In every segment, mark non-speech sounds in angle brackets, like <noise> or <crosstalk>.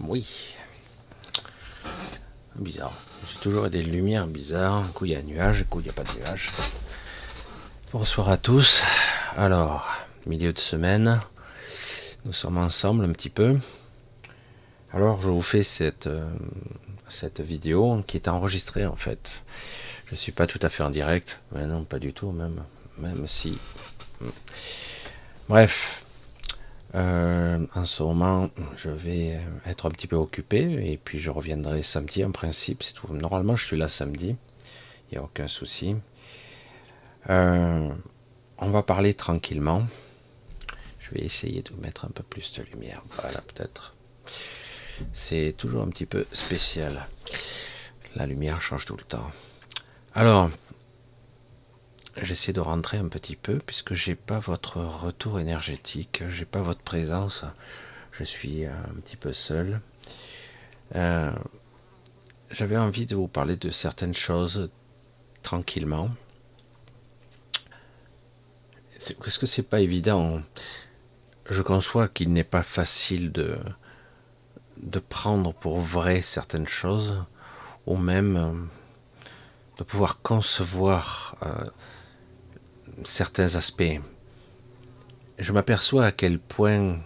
Oui. Bizarre. J'ai toujours des lumières bizarres. Un coup il y a un nuage, un coup il n'y a pas de nuage. Bonsoir à tous. Alors, milieu de semaine. Nous sommes ensemble un petit peu. Alors je vous fais cette, euh, cette vidéo qui est enregistrée en fait. Je ne suis pas tout à fait en direct. Mais non, pas du tout même. Même si. Bref, euh, en ce moment, je vais être un petit peu occupé et puis je reviendrai samedi en principe. Tout. Normalement, je suis là samedi, il n'y a aucun souci. Euh, on va parler tranquillement. Je vais essayer de mettre un peu plus de lumière. Voilà, peut-être. C'est toujours un petit peu spécial. La lumière change tout le temps. Alors, j'essaie de rentrer un petit peu puisque j'ai pas votre retour énergétique, j'ai pas votre présence. Je suis un petit peu seul. Euh, j'avais envie de vous parler de certaines choses tranquillement. Est-ce que c'est pas évident Je conçois qu'il n'est pas facile de, de prendre pour vrai certaines choses, ou même euh, de pouvoir concevoir euh, certains aspects. Je m'aperçois à quel point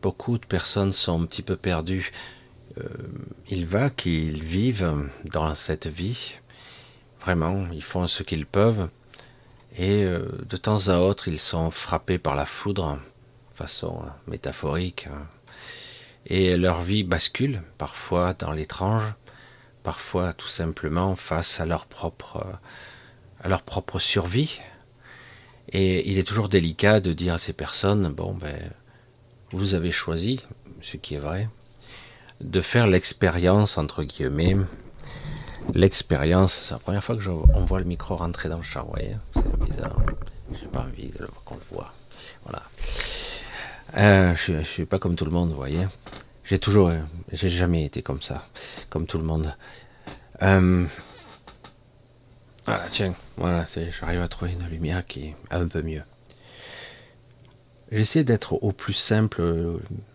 beaucoup de personnes sont un petit peu perdues. Euh, il va qu'ils vivent dans cette vie. Vraiment, ils font ce qu'ils peuvent. Et euh, de temps à autre, ils sont frappés par la foudre, façon métaphorique. Et leur vie bascule, parfois dans l'étrange, parfois tout simplement face à leur propre à leur propre survie. Et il est toujours délicat de dire à ces personnes, bon ben, vous avez choisi, ce qui est vrai, de faire l'expérience, entre guillemets, l'expérience, c'est la première fois que je, on voit le micro rentrer dans le champ, voyez, c'est bizarre, j'ai pas envie qu'on le voit, voilà. Euh, je, je suis pas comme tout le monde, vous voyez. J'ai toujours, j'ai jamais été comme ça, comme tout le monde. Euh, ah tiens, voilà, j'arrive à trouver une lumière qui est un peu mieux. J'essaie d'être au plus simple,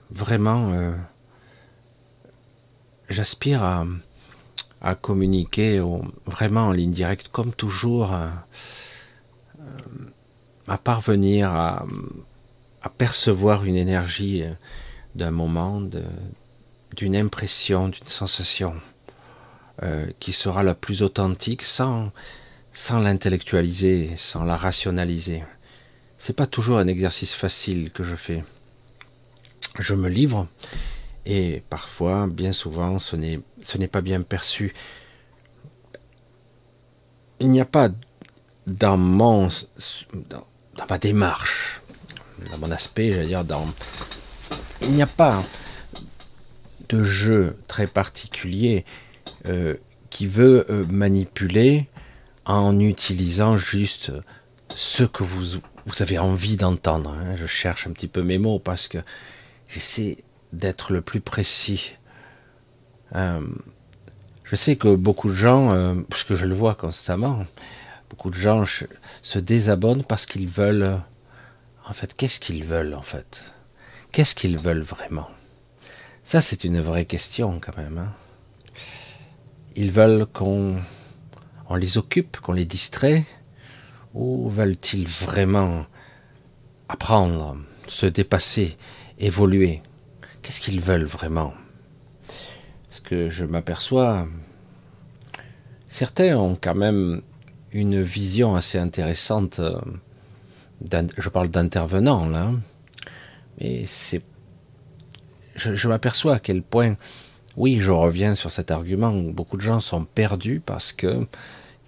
vraiment. Euh, j'aspire à, communiquer vraiment en ligne directe, comme toujours, à, parvenir à, percevoir une énergie d'un moment, d'une impression, d'une sensation. Euh, qui sera la plus authentique sans, sans l'intellectualiser, sans la rationaliser. C'est pas toujours un exercice facile que je fais. Je me livre et parfois, bien souvent, ce n'est, pas bien perçu. Il n'y a pas dans dans, ma démarche, dans mon aspect, j'allais dire, il n'y a pas de jeu très particulier euh, qui veut euh, manipuler en utilisant juste ce que vous, vous avez envie d'entendre. Hein. Je cherche un petit peu mes mots parce que j'essaie d'être le plus précis. Euh, je sais que beaucoup de gens, parce que je le vois constamment, beaucoup de gens se désabonnent parce qu'ils veulent. En fait, qu'est-ce qu'ils veulent en fait? Qu'est-ce qu'ils veulent vraiment? Ça, c'est une vraie question quand même. Hein. Ils veulent qu'on on les occupe, qu'on les distrait, ou veulent-ils vraiment apprendre, se dépasser, évoluer? Qu'est-ce qu'ils veulent vraiment? Parce que je m'aperçois, certains ont quand même une vision assez intéressante. Je parle d'intervenants là, mais c'est, je m'aperçois à quel point oui, je reviens sur cet argument où beaucoup de gens sont perdus parce que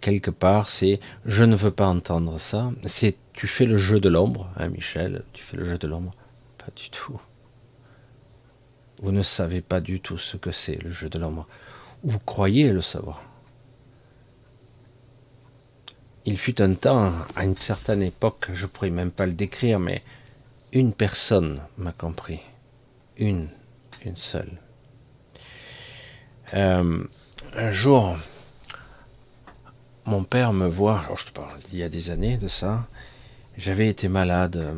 quelque part c'est je ne veux pas entendre ça. C'est tu fais le jeu de l'ombre, hein, Michel, tu fais le jeu de l'ombre. Pas du tout. Vous ne savez pas du tout ce que c'est le jeu de l'ombre. Vous croyez le savoir. Il fut un temps, à une certaine époque, je pourrais même pas le décrire, mais une personne m'a compris. Une, une seule. Euh, un jour, mon père me voit, alors je te parle d'il y a des années de ça, j'avais été malade,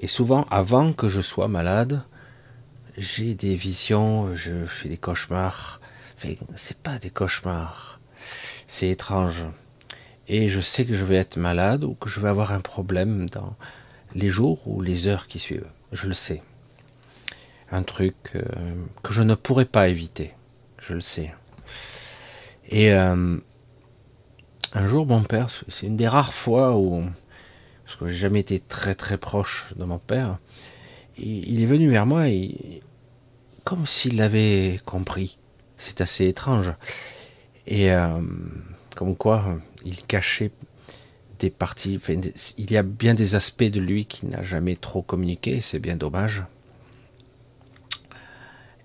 Et souvent, avant que je sois malade, j'ai des visions, je fais des cauchemars. Enfin, c'est pas des cauchemars. C'est étrange. Et je sais que je vais être malade ou que je vais avoir un problème dans les jours ou les heures qui suivent. Je le sais. Un truc euh, que je ne pourrais pas éviter. Je le sais. Et euh, un jour, mon père, c'est une des rares fois où, parce que j'ai jamais été très très proche de mon père, il est venu vers moi comme s'il l'avait compris. C'est assez étrange. Et euh, comme quoi, il cachait des parties. il y a bien des aspects de lui qui n'a jamais trop communiqué. C'est bien dommage.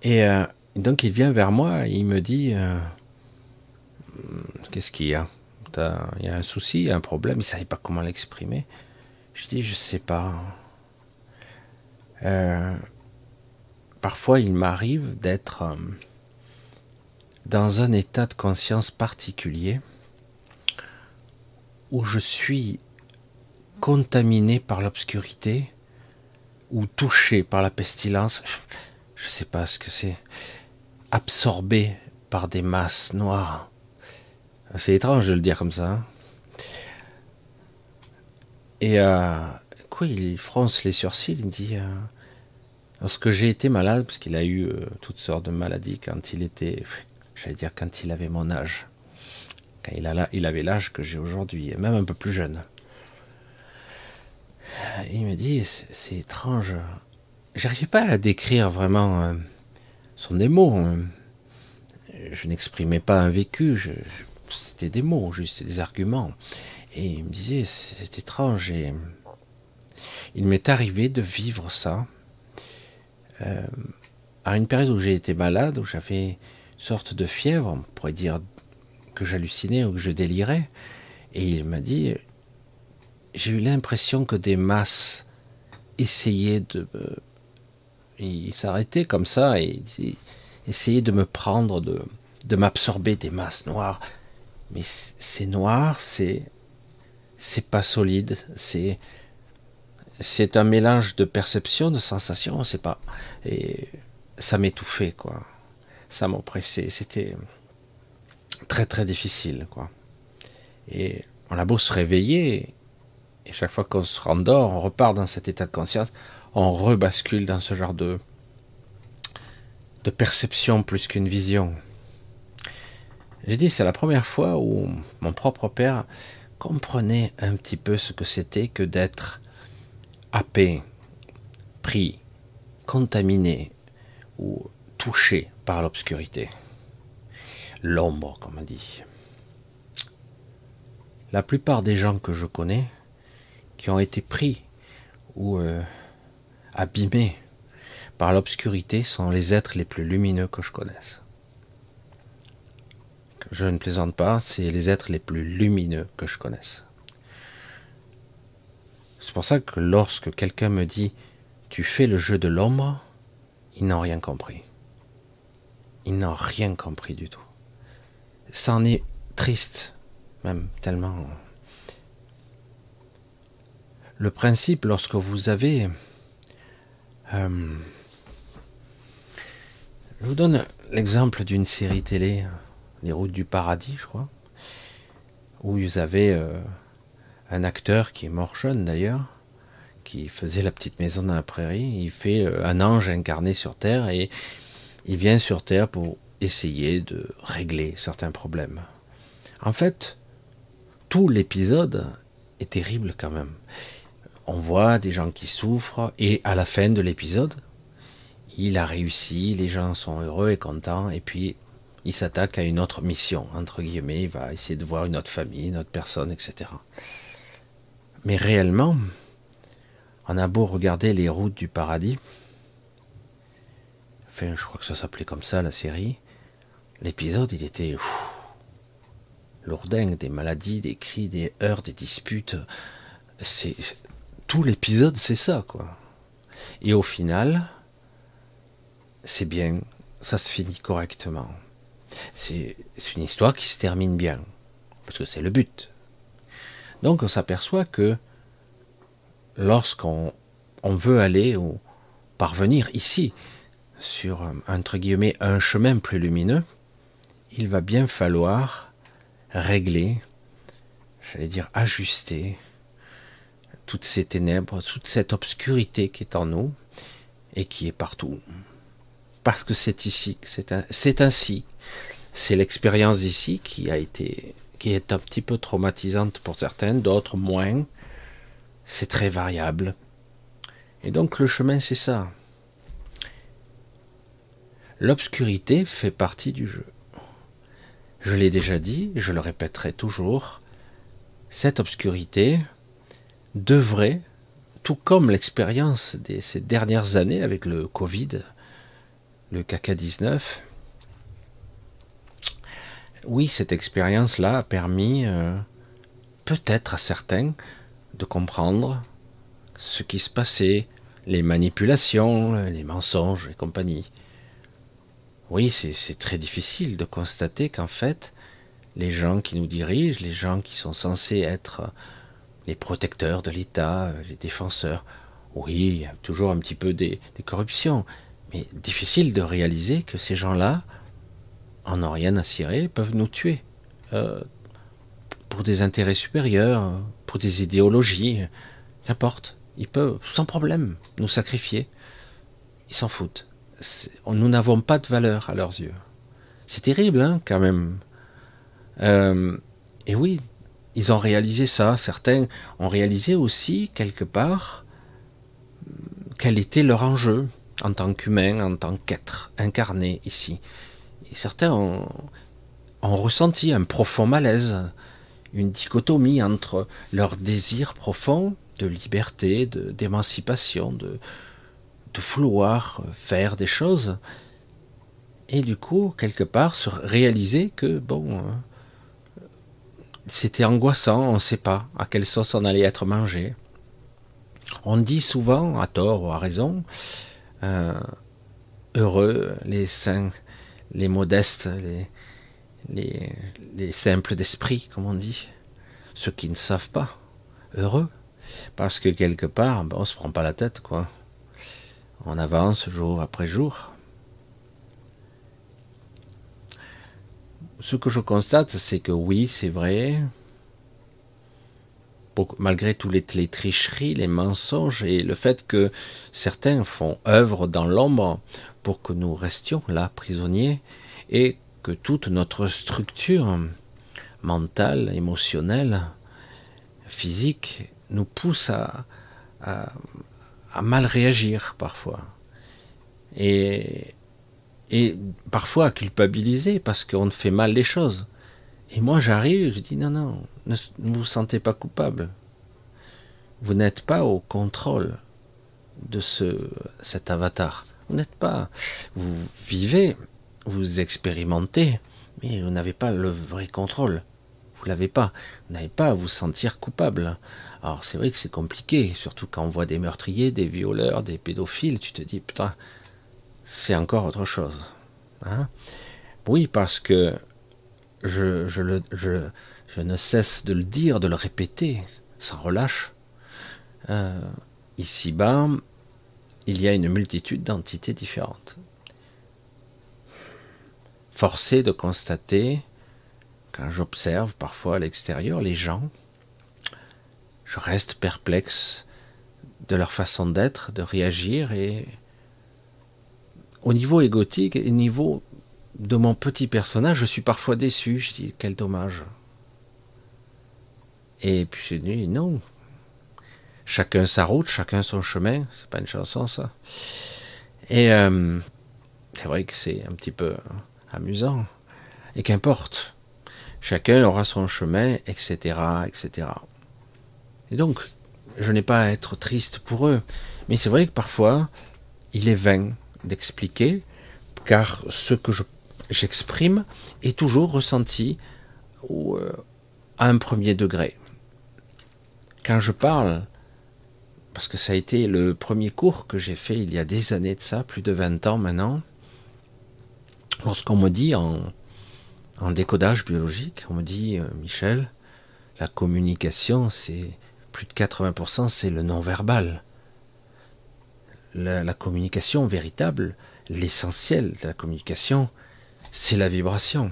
Et euh, donc il vient vers moi et il me dit euh, Qu'est-ce qu'il y a? Il y a un souci, un problème. Il ne savait pas comment l'exprimer. Je dis Je sais pas. Euh, parfois, il m'arrive d'être dans un état de conscience particulier où je suis contaminé par l'obscurité ou touché par la pestilence. Je ne sais pas ce que c'est absorbé par des masses noires. C'est étrange de le dire comme ça. Hein. Et euh, quoi, il fronce les sourcils, il dit euh, Lorsque j'ai été malade, parce qu'il a eu euh, toutes sortes de maladies quand il était, j'allais dire quand il avait mon âge, quand il, a, il avait l'âge que j'ai aujourd'hui, même un peu plus jeune. Il me dit C'est étrange, j'arrivais pas à décrire vraiment. Sont des mots. Hein. Je n'exprimais pas un vécu, c'était des mots, juste des arguments. Et il me disait, c'est étrange. Il m'est arrivé de vivre ça euh, à une période où j'ai été malade, où j'avais une sorte de fièvre, on pourrait dire que j'hallucinais ou que je délirais. Et il m'a dit, j'ai eu l'impression que des masses essayaient de il s'arrêtait comme ça et essayait de me prendre, de, m'absorber des masses noires. Mais c'est noir, c'est c'est pas solide, c'est c'est un mélange de perception, de sensation, c'est pas et ça m'étouffait quoi, ça m'oppressait, c'était très très difficile quoi. Et on a beau se réveiller, et chaque fois qu'on se rendort, on repart dans cet état de conscience on rebascule dans ce genre de, de perception plus qu'une vision. J'ai dit, c'est la première fois où mon propre père comprenait un petit peu ce que c'était que d'être happé, pris, contaminé ou touché par l'obscurité. L'ombre, comme on dit. La plupart des gens que je connais qui ont été pris ou euh, abîmés par l'obscurité sont les êtres les plus lumineux que je connaisse. Je ne plaisante pas, c'est les êtres les plus lumineux que je connaisse. C'est pour ça que lorsque quelqu'un me dit tu fais le jeu de l'ombre, ils n'ont rien compris. Ils n'ont rien compris du tout. Ça en est triste, même tellement. Le principe, lorsque vous avez euh, je vous donne l'exemple d'une série télé, Les Routes du Paradis, je crois, où vous avez euh, un acteur qui est mort jeune d'ailleurs, qui faisait la petite maison dans la prairie. Il fait euh, un ange incarné sur Terre et il vient sur Terre pour essayer de régler certains problèmes. En fait, tout l'épisode est terrible quand même on voit des gens qui souffrent et à la fin de l'épisode, il a réussi, les gens sont heureux et contents et puis il s'attaque à une autre mission, entre guillemets, il va essayer de voir une autre famille, une autre personne, etc. Mais réellement, on a beau regarder les routes du paradis, enfin je crois que ça s'appelait comme ça la série, l'épisode il était lourdingue, des maladies, des cris, des heurts, des disputes, c'est tout l'épisode, c'est ça, quoi. Et au final, c'est bien, ça se finit correctement. C'est une histoire qui se termine bien, parce que c'est le but. Donc on s'aperçoit que lorsqu'on on veut aller ou parvenir ici sur guillemets un chemin plus lumineux, il va bien falloir régler, j'allais dire ajuster toutes ces ténèbres, toute cette obscurité qui est en nous et qui est partout. Parce que c'est ici, c'est ainsi. C'est l'expérience d'ici qui a été, qui est un petit peu traumatisante pour certaines, d'autres moins. C'est très variable. Et donc le chemin, c'est ça. L'obscurité fait partie du jeu. Je l'ai déjà dit, je le répéterai toujours, cette obscurité devrait, tout comme l'expérience de ces dernières années avec le Covid, le caca 19, oui, cette expérience-là a permis euh, peut-être à certains de comprendre ce qui se passait, les manipulations, les mensonges et compagnie. Oui, c'est très difficile de constater qu'en fait, les gens qui nous dirigent, les gens qui sont censés être les protecteurs de l'État, les défenseurs, oui, toujours un petit peu des, corruptions, mais difficile de réaliser que ces gens-là en ont rien à cirer, peuvent nous tuer. Euh, pour des intérêts supérieurs, pour des idéologies, qu'importe. Ils peuvent, sans problème, nous sacrifier. Ils s'en foutent nous n'avons pas de valeur à leurs yeux. C'est terrible, hein, quand même. Euh, et oui, ils ont réalisé ça. Certains ont réalisé aussi, quelque part, quel était leur enjeu en tant qu'humain, en tant qu'être incarné ici. Certains ont, ont, ressenti un profond malaise, une dichotomie entre leur désir profond de liberté, d'émancipation, de, de vouloir faire des choses et du coup quelque part se réaliser que bon euh, c'était angoissant on ne sait pas à quelle sauce on allait être mangé. On dit souvent à tort ou à raison euh, heureux les saints les modestes les, les, les simples d'esprit comme on dit. Ceux qui ne savent pas heureux. Parce que quelque part ben, on se prend pas la tête quoi. On avance jour après jour. Ce que je constate, c'est que oui, c'est vrai, malgré tous les, tricheries, les mensonges et le fait que certains font œuvre dans l'ombre pour que nous restions là, prisonniers, et que toute notre structure mentale, émotionnelle, physique nous pousse à, à mal réagir parfois. Et, et parfois culpabiliser parce qu'on fait mal les choses. Et moi j'arrive, je dis non, non, ne, vous sentez pas coupable. Vous n'êtes pas au contrôle de ce, cet avatar. Vous n'êtes pas. Vous vivez, vous expérimentez, mais vous n'avez pas le vrai contrôle. Vous l'avez pas. Vous n'avez pas à vous sentir coupable. Alors c'est vrai que c'est compliqué, surtout quand on voit des meurtriers, des violeurs, des pédophiles, tu te dis putain, c'est encore autre chose. Hein oui, parce que je, ne cesse de le dire, de le répéter, sans relâche. Euh, ici-bas, il y a une multitude d'entités différentes. Forcé de constater, quand j'observe parfois à l'extérieur les gens, je reste perplexe de leur façon d'être, de réagir et au niveau égotique et au niveau de mon petit personnage, je suis parfois déçu. Je dis quel dommage. Et puis je dis non. Chacun sa route, chacun son chemin. C'est pas une chanson ça. Et euh, c'est vrai que c'est un petit peu amusant. Et qu'importe. Chacun aura son chemin, etc., etc. Et donc, je n'ai pas à être triste pour eux. Mais c'est vrai que parfois, il est vain d'expliquer, car ce que j'exprime est toujours ressenti euh, à un premier degré. Quand je parle, parce que ça a été le premier cours que j'ai fait il y a des années de ça, plus de 20 ans maintenant, lorsqu'on me dit en, décodage biologique, on me dit, euh, Michel, la communication, c'est plus de 80%, c'est le non-verbal. La, communication véritable, l'essentiel de la communication, c'est la vibration,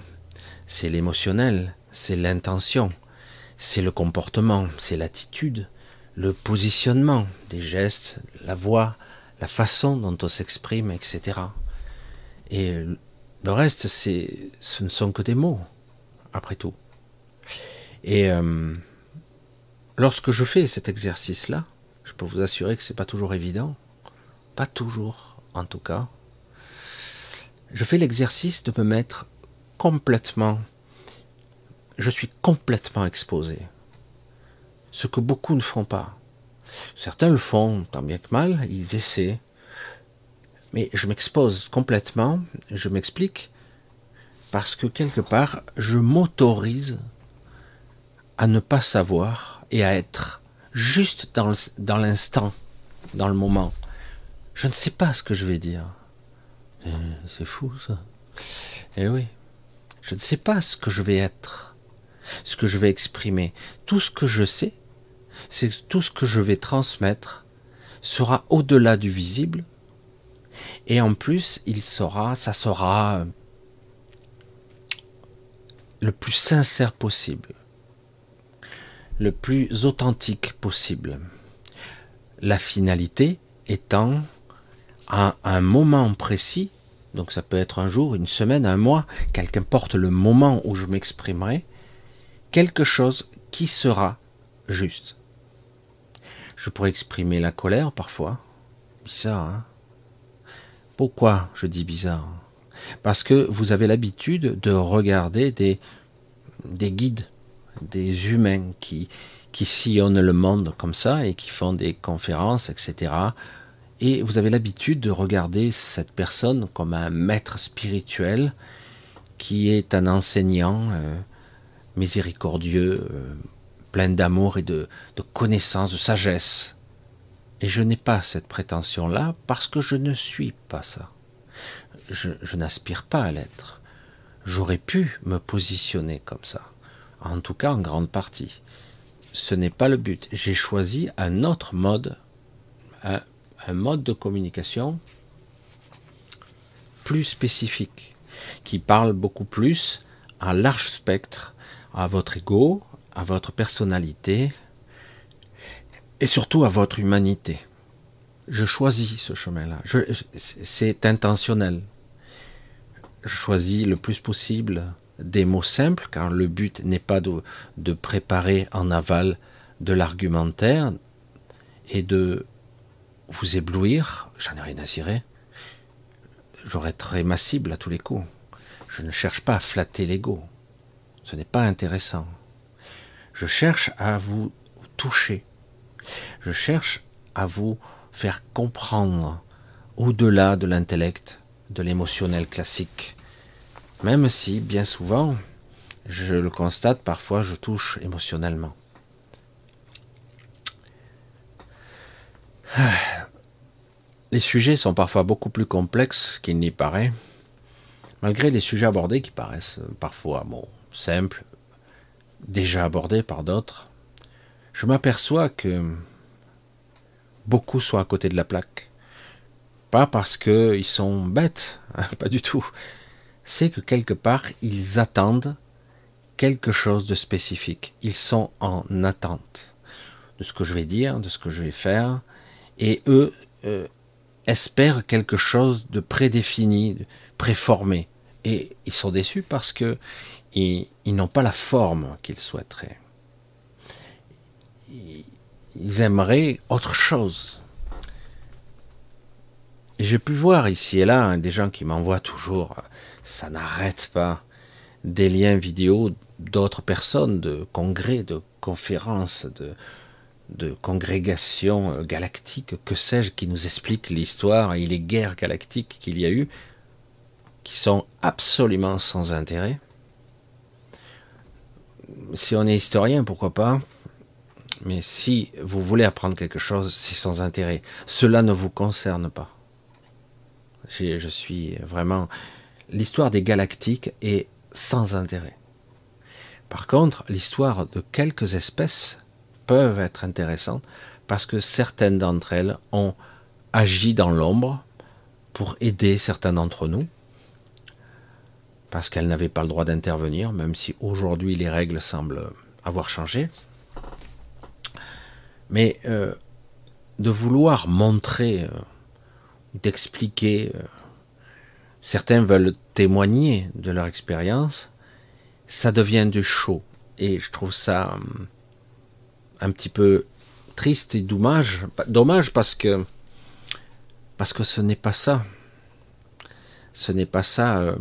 c'est l'émotionnel, c'est l'intention, c'est le comportement, c'est l'attitude, le positionnement des gestes, la voix, la façon dont on s'exprime, etc. Et le reste, ce ne sont que des mots, après tout. Et euh, lorsque je fais cet exercice-là, je peux vous assurer que c'est pas toujours évident, pas toujours, en tout cas. Je fais l'exercice de me mettre complètement, je suis complètement exposé. Ce que beaucoup ne font pas. Certains le font, tant bien que mal, ils essaient. Mais je m'expose complètement, je m'explique, parce que quelque part, je m'autorise à ne pas savoir et à être juste dans l'instant, dans le moment. Je ne sais pas ce que je vais dire. Eh, c'est fou ça. Eh oui. Je ne sais pas ce que je vais être, ce que je vais exprimer. Tout ce que je sais, c'est que tout ce que je vais transmettre sera au-delà du visible. Et en plus, il sera, ça sera le plus sincère possible, le plus authentique possible. La finalité étant à un moment précis, donc ça peut être un jour, une semaine, un mois, quelqu'un porte le moment où je m'exprimerai, quelque chose qui sera juste. Je pourrais exprimer la colère parfois. Bizarre, hein Pourquoi je dis bizarre? Parce que vous avez l'habitude de regarder des, des guides, des humains qui, qui sillonnent le monde comme ça et qui font des conférences, etc et vous avez l'habitude de regarder cette personne comme un maître spirituel qui est un enseignant euh, miséricordieux, euh, plein d'amour et de, de connaissance, de sagesse. Et je n'ai pas cette prétention-là parce que je ne suis pas ça. Je, n'aspire pas à l'être. J'aurais pu me positionner comme ça, en tout cas en grande partie. Ce n'est pas le but. J'ai choisi un autre mode, un mode de communication plus spécifique, qui parle beaucoup plus à large spectre, à votre ego, à votre personnalité, et surtout à votre humanité. Je choisis ce chemin-là. C'est intentionnel. Je choisis le plus possible des mots simples, car le but n'est pas de, de préparer en aval de l'argumentaire et de vous éblouir, j'en ai rien à cirer. J'aurais très massible à tous les coups. Je ne cherche pas à flatter l'ego. Ce n'est pas intéressant. Je cherche à vous toucher. Je cherche à vous faire comprendre au-delà de l'intellect, de l'émotionnel classique. Même si, bien souvent, je le constate, parfois je touche émotionnellement. <sighs> Les sujets sont parfois beaucoup plus complexes qu'il n'y paraît, malgré les sujets abordés qui paraissent parfois bon, simples, déjà abordés par d'autres. Je m'aperçois que beaucoup sont à côté de la plaque. Pas parce qu'ils sont bêtes, <laughs> pas du tout. C'est que quelque part, ils attendent quelque chose de spécifique. Ils sont en attente de ce que je vais dire, de ce que je vais faire, et eux euh, espèrent quelque chose de prédéfini, préformé. Et ils sont déçus parce que ils, n'ont pas la forme qu'ils souhaiteraient. Ils aimeraient autre chose. J'ai pu voir ici et là hein, des gens qui m'envoient toujours, ça n'arrête pas, des liens vidéo d'autres personnes, de congrès, de conférences, de, de congrégations euh, galactiques, que sais-je, qui nous expliquent l'histoire et les guerres galactiques qu'il y a eu, qui sont absolument sans intérêt. Si on est historien, pourquoi pas Mais si vous voulez apprendre quelque chose, c'est sans intérêt. Cela ne vous concerne pas. Je suis vraiment... L'histoire des galactiques est sans intérêt. Par contre, l'histoire de quelques espèces peuvent être intéressantes parce que certaines d'entre elles ont agi dans l'ombre pour aider certains d'entre nous, parce qu'elle n'avait pas le droit d'intervenir, même si aujourd'hui les règles semblent avoir changé. Mais euh, de vouloir montrer, euh, d'expliquer, euh, certains veulent témoigner de leur expérience, ça devient du show. Et je trouve ça un petit peu triste et dommage. Dommage parce que parce que ce n'est pas ça. Ce n'est pas ça. Euh,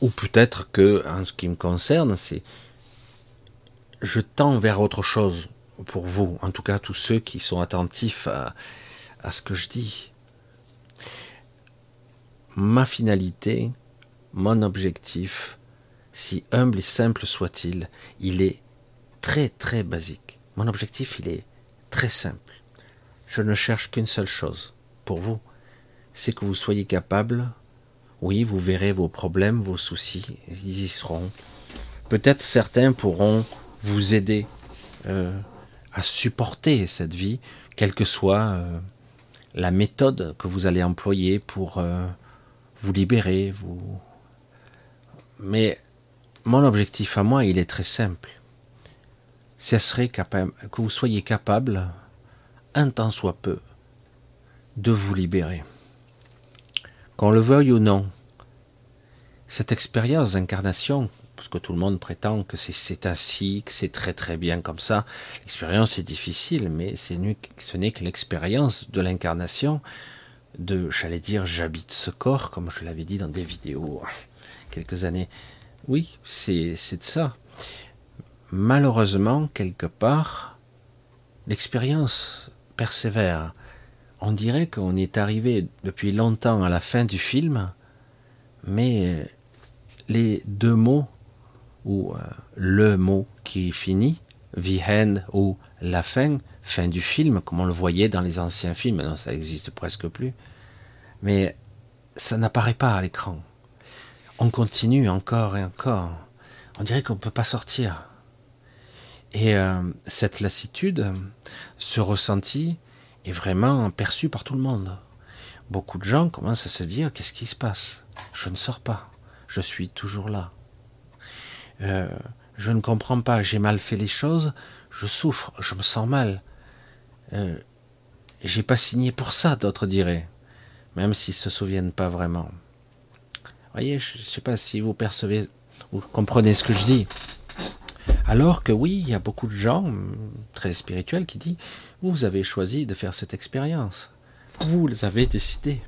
ou peut-être que, en ce qui me concerne, c'est je tends vers autre chose pour vous, en tout cas tous ceux qui sont attentifs à ce que je dis. Ma finalité, mon objectif, si humble et simple soit-il, il est très très basique. Mon objectif, il est très simple. Je ne cherche qu'une seule chose pour vous, c'est que vous soyez capable, oui, vous verrez vos problèmes, vos soucis, ils y seront. Peut-être certains pourront vous aider euh, à supporter cette vie, quelle que soit euh, la méthode que vous allez employer pour euh, vous libérer. Mais mon objectif à moi, il est très simple ce serait que vous soyez capable, un temps soit peu, de vous libérer. Qu'on le veuille ou non, cette expérience d'incarnation, parce que tout le monde prétend que c'est ainsi, que c'est très très bien comme ça, l'expérience est difficile, mais ce n'est que l'expérience de l'incarnation, de, j'allais dire, j'habite ce corps, comme je l'avais dit dans des vidéos quelques années. Oui, c'est de ça malheureusement, quelque part, l'expérience persévère. On dirait qu'on est arrivé depuis longtemps à la fin du film, mais les deux mots, ou euh, le mot qui finit, the end ou la fin, fin du film, comme on le voyait dans les anciens films, maintenant ça existe presque plus, mais ça n'apparaît pas à l'écran. On continue encore et encore. On dirait qu'on ne peut pas sortir. Et euh, cette lassitude, ce ressenti, est vraiment perçu par tout le monde. Beaucoup de gens commencent à se dire qu'est-ce qui se passe? Je ne sors pas, je suis toujours là. Euh, je ne comprends pas, j'ai mal fait les choses, je souffre, je me sens mal. Euh, j'ai pas signé pour ça, d'autres diraient, même s'ils se souviennent pas vraiment. Voyez, je ne sais pas si vous percevez ou comprenez ce que je dis. Alors que oui, il y a beaucoup de gens très spirituels qui disent Vous avez choisi de faire cette expérience. Vous avez décidé.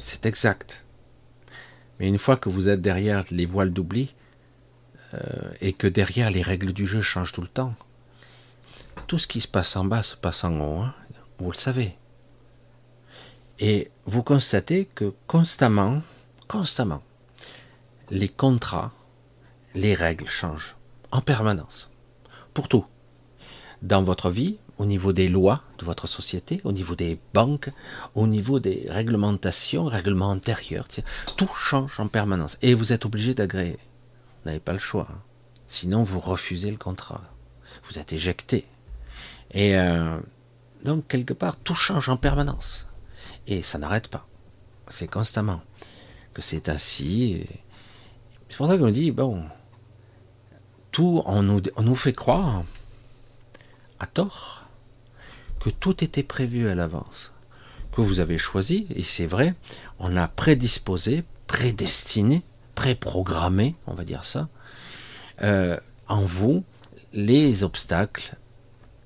C'est exact. Mais une fois que vous êtes derrière les voiles d'oubli, euh, et que derrière les règles du jeu changent tout le temps, tout ce qui se passe en bas se passe en haut, hein. vous le savez. Et vous constatez que constamment, constamment, les contrats, les règles changent en permanence. Pour tout. Dans votre vie, au niveau des lois de votre société, au niveau des banques, au niveau des réglementations, règlements antérieurs. Tout change en permanence. Et vous êtes obligé d'agréer. Vous n'avez pas le choix. Hein. Sinon, vous refusez le contrat. Vous êtes éjecté. Et euh, donc, quelque part, tout change en permanence. Et ça n'arrête pas. C'est constamment que c'est ainsi. C'est pour ça qu'on dit, bon, tout, on nous, fait croire, à tort, que tout était prévu à l'avance, que vous avez choisi, et c'est vrai, on a prédisposé, prédestiné, préprogrammé, on va dire ça, euh, en vous les obstacles,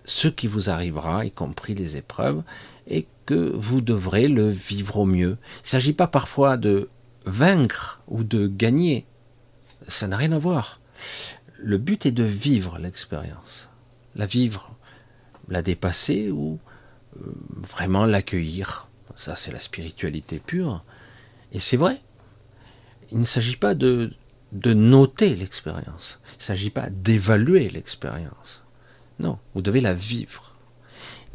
ce qui vous arrivera, y compris les épreuves, et que vous devrez le vivre au mieux. Il ne s'agit pas parfois de vaincre ou de gagner, ça n'a rien à voir le but est de vivre l'expérience, la vivre, la dépasser ou euh, vraiment l'accueillir. Ça, c'est la spiritualité pure. Et c'est vrai. Il ne s'agit pas de, noter l'expérience. Il ne s'agit pas d'évaluer l'expérience. Non, vous devez la vivre.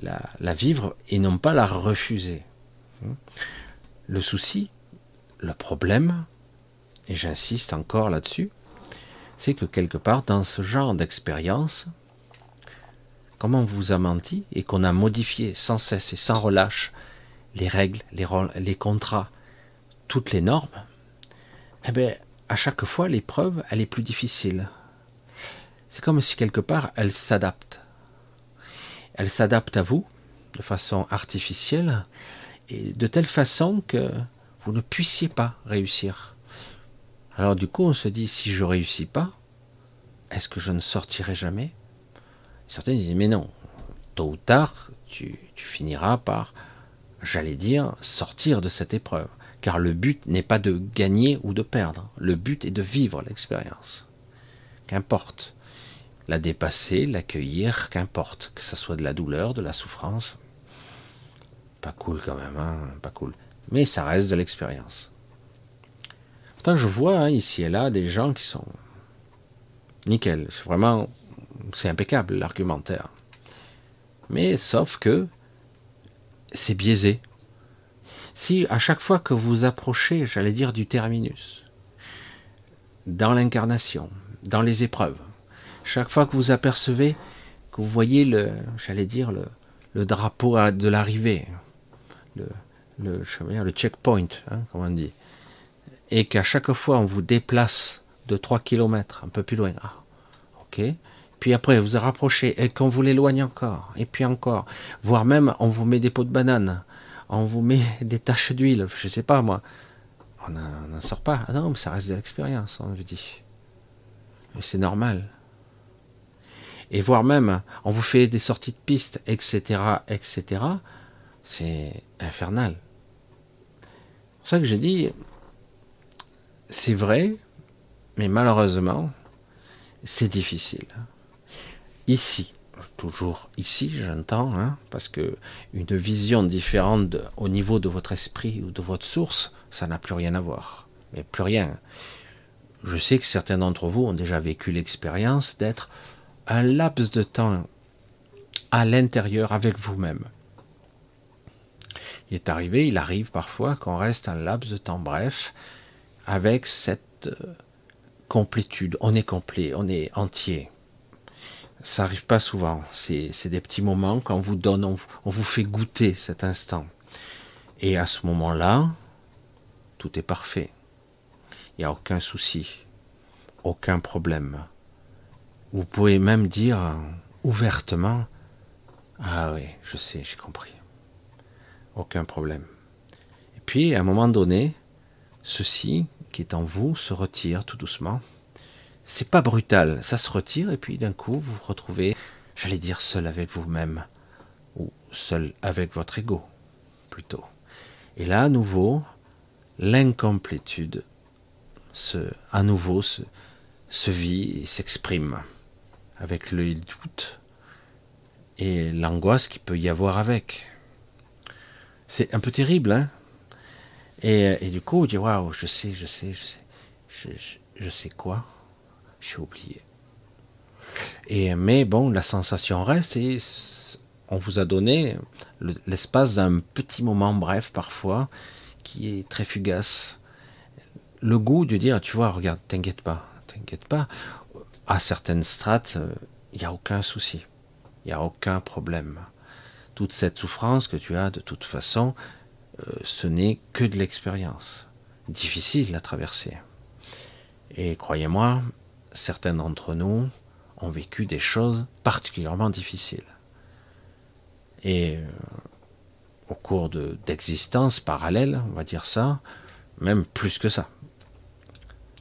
La, la vivre et non pas la refuser. Le souci, le problème, et j'insiste encore là-dessus, c'est que quelque part, dans ce genre d'expérience, comment on vous a menti et qu'on a modifié sans cesse et sans relâche les règles, les, les contrats, toutes les normes, eh bien, à chaque fois, l'épreuve, elle est plus difficile. C'est comme si quelque part, elle s'adapte. Elle s'adapte à vous de façon artificielle et de telle façon que vous ne puissiez pas réussir. Alors du coup, on se dit, si je réussis pas, est-ce que je ne sortirai jamais? Certains disent, mais non, tôt ou tard, tu, finiras par, j'allais dire, sortir de cette épreuve. Car le but n'est pas de gagner ou de perdre, le but est de vivre l'expérience. Qu'importe. La dépasser, l'accueillir, qu'importe. Que ce soit de la douleur, de la souffrance. Pas cool quand même, hein pas cool. Mais ça reste de l'expérience. Je vois hein, ici et là des gens qui sont nickel. C'est vraiment, c'est impeccable l'argumentaire. Mais sauf que c'est biaisé. Si à chaque fois que vous approchez, j'allais dire, du terminus, dans l'incarnation, dans les épreuves, chaque fois que vous apercevez, que vous voyez le, j'allais dire, le, drapeau de l'arrivée, le, le, le checkpoint, hein, comme on dit, et qu'à chaque fois on vous déplace de 3 km un peu plus loin, ah, ok, puis après vous vous rapprochez et qu'on vous l'éloigne encore, et puis encore, voire même on vous met des pots de banane, on vous met <laughs> des taches d'huile, je sais pas moi. On n'en sort pas. Ah non, mais ça reste de l'expérience, on vous dit. Mais c'est normal. Et voire même, on vous fait des sorties de piste, etc., etc., c'est infernal. C'est pour ça que j'ai dit, c'est vrai, mais malheureusement, c'est difficile. Ici, toujours ici, j'entends, hein, parce que une vision différente au niveau de votre esprit ou de votre source, ça n'a plus rien à voir. Mais plus rien. Je sais que certains d'entre vous ont déjà vécu l'expérience d'être un laps de temps à l'intérieur avec vous-même. Il est arrivé, il arrive parfois qu'on reste un laps de temps bref avec cette euh, complétude. On est complet, on est entier. Ça arrive pas souvent. C'est des petits moments quand on vous donne, on, vous fait goûter cet instant. Et à ce moment-là, tout est parfait. Il n'y a aucun souci, aucun problème. Vous pouvez même dire ouvertement Ah oui, je sais, j'ai compris. Aucun problème. Et puis, à un moment donné, ceci qui est en vous se retire tout doucement c'est pas brutal, ça se retire et puis d'un coup vous vous retrouvez, j'allais dire, seul avec vous-même ou seul avec votre ego plutôt. Et là, à nouveau, l'incomplétude se, à nouveau se, se vit et s'exprime avec le doute et l'angoisse qu'il peut y avoir avec. C'est un peu terrible, hein? Et, du coup, on dit waouh, je sais, je sais, je sais, je, sais quoi j'ai oublié. Et, mais bon, la sensation reste et on vous a donné l'espace d'un petit moment bref parfois qui est très fugace. Le goût de dire, tu vois, regarde, t'inquiète pas, t'inquiète pas. À certaines strates, il n'y a aucun souci, il n'y a aucun problème. Toute cette souffrance que tu as, de toute façon, euh, ce n'est que de l'expérience. Difficile à traverser. Et croyez-moi, certains d'entre nous ont vécu des choses particulièrement difficiles. Et euh, au cours d'existence parallèle, on va dire ça, même plus que ça.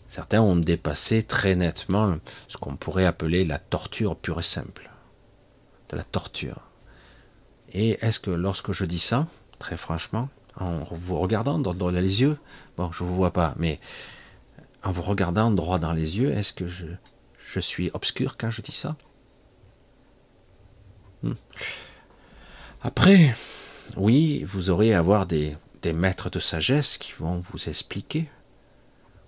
Certains ont dépassé très nettement ce qu'on pourrait appeler la torture pure et simple. De la torture. Et est-ce que lorsque je dis ça, très franchement, en vous regardant dans, les yeux, bon, je ne vous vois pas, mais en vous regardant droit dans les yeux, est-ce que je, suis obscur quand je dis ça? Hmm. Après, oui, vous aurez à avoir des, des maîtres de sagesse qui vont vous expliquer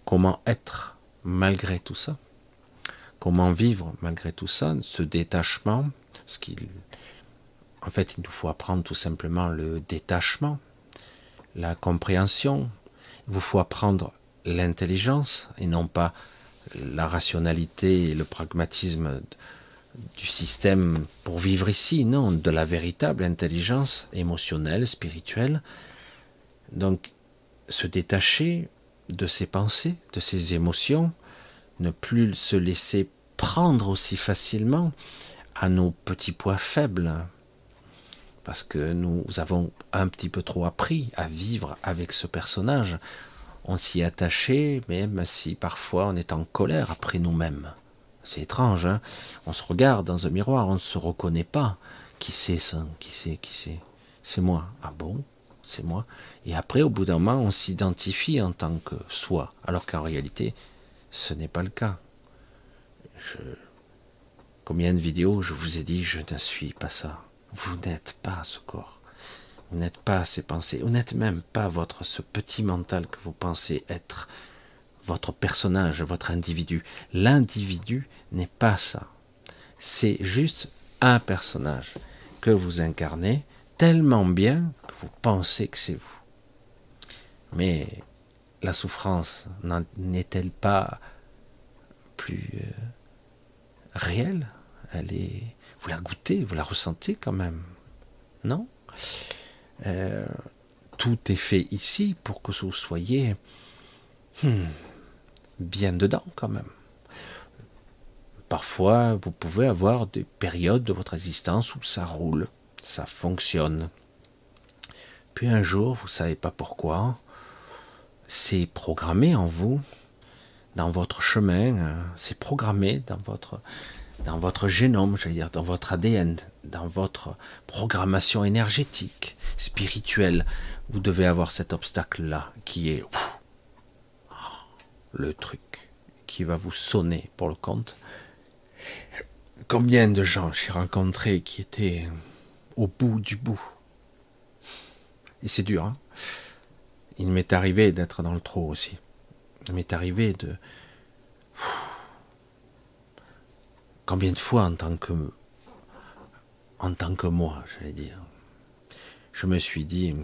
comment être malgré tout ça, comment vivre malgré tout ça, ce détachement, ce qu'il en fait, il nous faut apprendre tout simplement le détachement, la compréhension. Il vous faut apprendre l'intelligence et non pas la rationalité et le pragmatisme du système pour vivre ici, non, de la véritable intelligence émotionnelle, spirituelle. Donc, se détacher de ses pensées, de ses émotions, ne plus se laisser prendre aussi facilement à nos petits poids faibles, parce que nous avons un petit peu trop appris à vivre avec ce personnage. On s'y est attaché, même si parfois on est en colère après nous-mêmes. C'est étrange, hein On se regarde dans un miroir, on ne se reconnaît pas. Qui c'est ça? Qui c'est? Qui c'est? C'est moi. Ah bon? C'est moi. Et après, au bout d'un moment, on s'identifie en tant que soi, alors qu'en réalité, ce n'est pas le cas. Combien de vidéos je vous ai dit, je ne suis pas ça. Vous n'êtes pas ce corps. Vous n'êtes pas ces pensées. Vous n'êtes même pas votre ce petit mental que vous pensez être votre personnage, votre individu. L'individu n'est pas ça. C'est juste un personnage que vous incarnez tellement bien que vous pensez que c'est vous. Mais la souffrance n'est-elle pas plus euh, réelle? Elle est, vous la goûtez, vous la ressentez quand même, non? Euh, Tout est fait ici pour que vous soyez hmm, bien dedans quand même. Parfois, vous pouvez avoir des périodes de votre existence où ça roule, ça fonctionne. Puis un jour, vous ne savez pas pourquoi, c'est programmé en vous, dans votre chemin, euh, c'est programmé dans votre, dans votre génome, j'allais dire, dans votre ADN, dans votre programmation énergétique, spirituelle. Vous devez avoir cet obstacle-là qui est le truc qui va vous sonner pour le compte. Combien de gens j'ai rencontrés qui étaient au bout du bout? Et c'est dur. Hein Il m'est arrivé d'être dans le trou aussi. Il m'est arrivé de... Combien de fois en tant que... En tant que moi, j'allais dire. Je me suis dit,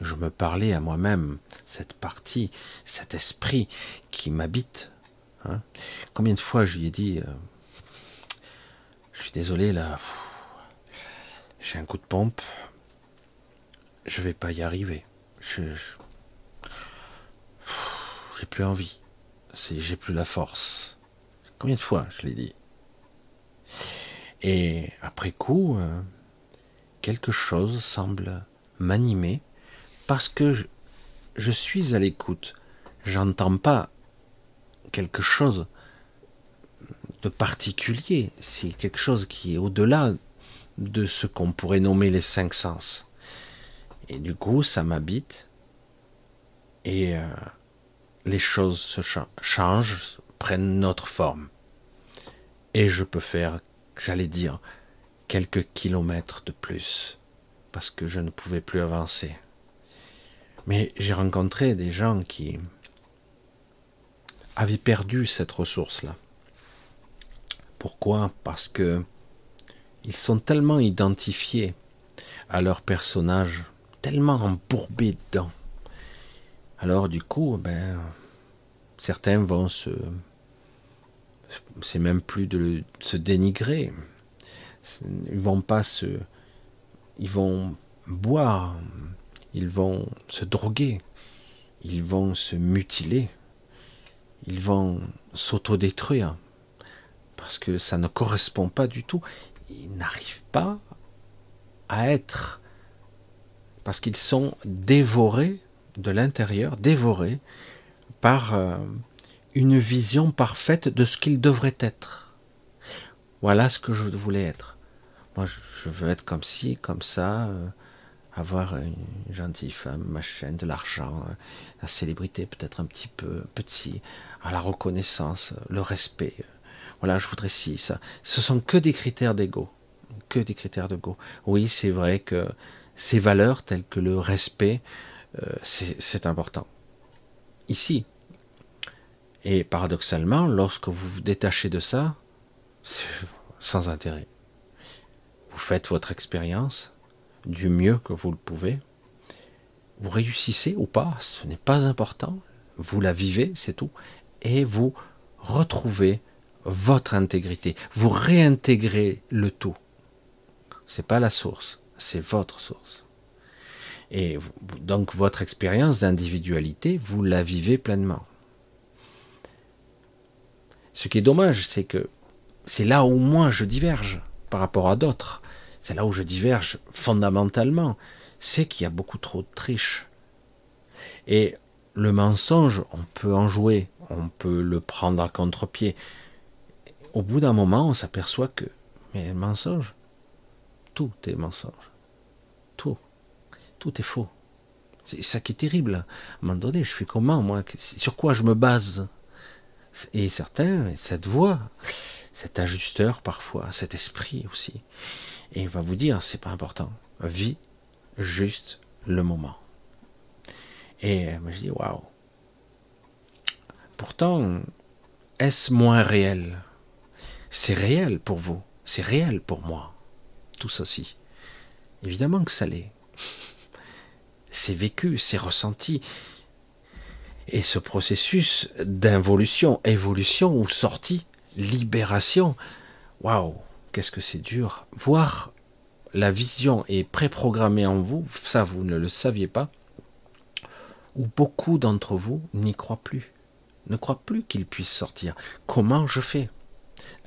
je me parlais à moi-même, cette partie, cet esprit qui m'habite. Hein. Combien de fois je lui ai dit, euh, je suis désolé là, j'ai un coup de pompe, je vais pas y arriver. Je, j'ai plus envie, j'ai plus la force. Combien de fois je l'ai dit Et après coup, euh, quelque chose semble m'animer parce que je, suis à l'écoute. J'entends pas quelque chose de particulier. C'est quelque chose qui est au-delà de ce qu'on pourrait nommer les cinq sens. Et du coup, ça m'habite. Et euh, les choses se changent, prennent notre forme. Et je peux faire, j'allais dire, quelques kilomètres de plus. Parce que je ne pouvais plus avancer. Mais j'ai rencontré des gens qui avaient perdu cette ressource-là. Pourquoi? Parce que ils sont tellement identifiés à leur personnage, tellement embourbés dedans. Alors du coup, ben, certains vont se, c'est même plus de se dénigrer. Ils vont pas se, ils vont boire, ils vont se droguer, ils vont se mutiler, ils vont s'autodétruire, parce que ça ne correspond pas du tout. Ils n'arrivent pas à être, parce qu'ils sont dévorés de l'intérieur, dévorés par euh, une vision parfaite de ce qu'ils devraient être. Voilà ce que je voulais être. Moi, je veux être comme ci, comme ça. Euh, avoir une gentille femme, machin, de l'argent, euh, la célébrité peut-être un petit peu petit, à la reconnaissance, le respect. Voilà, je voudrais ci, ça. Ce sont que des critères d'ego. Que des critères d'ego. Oui, c'est vrai que ces valeurs telles que le respect, euh, c'est important. Ici. Et paradoxalement, lorsque vous vous détachez de ça, c'est sans intérêt. Vous faites votre expérience, du mieux que vous le pouvez. Vous réussissez ou pas, ce n'est pas important. Vous la vivez, c'est tout. Et vous retrouvez votre intégrité. Vous réintégrez le tout. C'est pas la source, c'est votre source. Et donc votre expérience d'individualité, vous la vivez pleinement. Ce qui est dommage, c'est que c'est là où moi je diverge par rapport à d'autres. C'est là où je diverge fondamentalement. C'est qu'il y a beaucoup trop de triches. Et le mensonge, on peut en jouer, on peut le prendre à contre-pied. Au bout d'un moment, on s'aperçoit que, mais mensonge, tout est mensonge. Tout. Tout est faux. C'est ça qui est terrible. À un moment donné, je fais comment, moi? Sur quoi je me base? Et certains, cette voix, cet ajusteur parfois, cet esprit aussi, et il va vous dire, c'est pas important. Vis juste le moment. Et moi je dis, waouh. Pourtant, est-ce moins réel? C'est réel pour vous, c'est réel pour moi. Tout ceci. Évidemment que ça l'est. C'est vécu, c'est ressenti. Et ce processus d'involution, évolution ou sortie, libération, waouh, qu'est-ce que c'est dur. Voir la vision est préprogrammée en vous, ça vous ne le saviez pas, ou beaucoup d'entre vous n'y croient plus, ne croient plus qu'il puisse sortir. Comment je fais?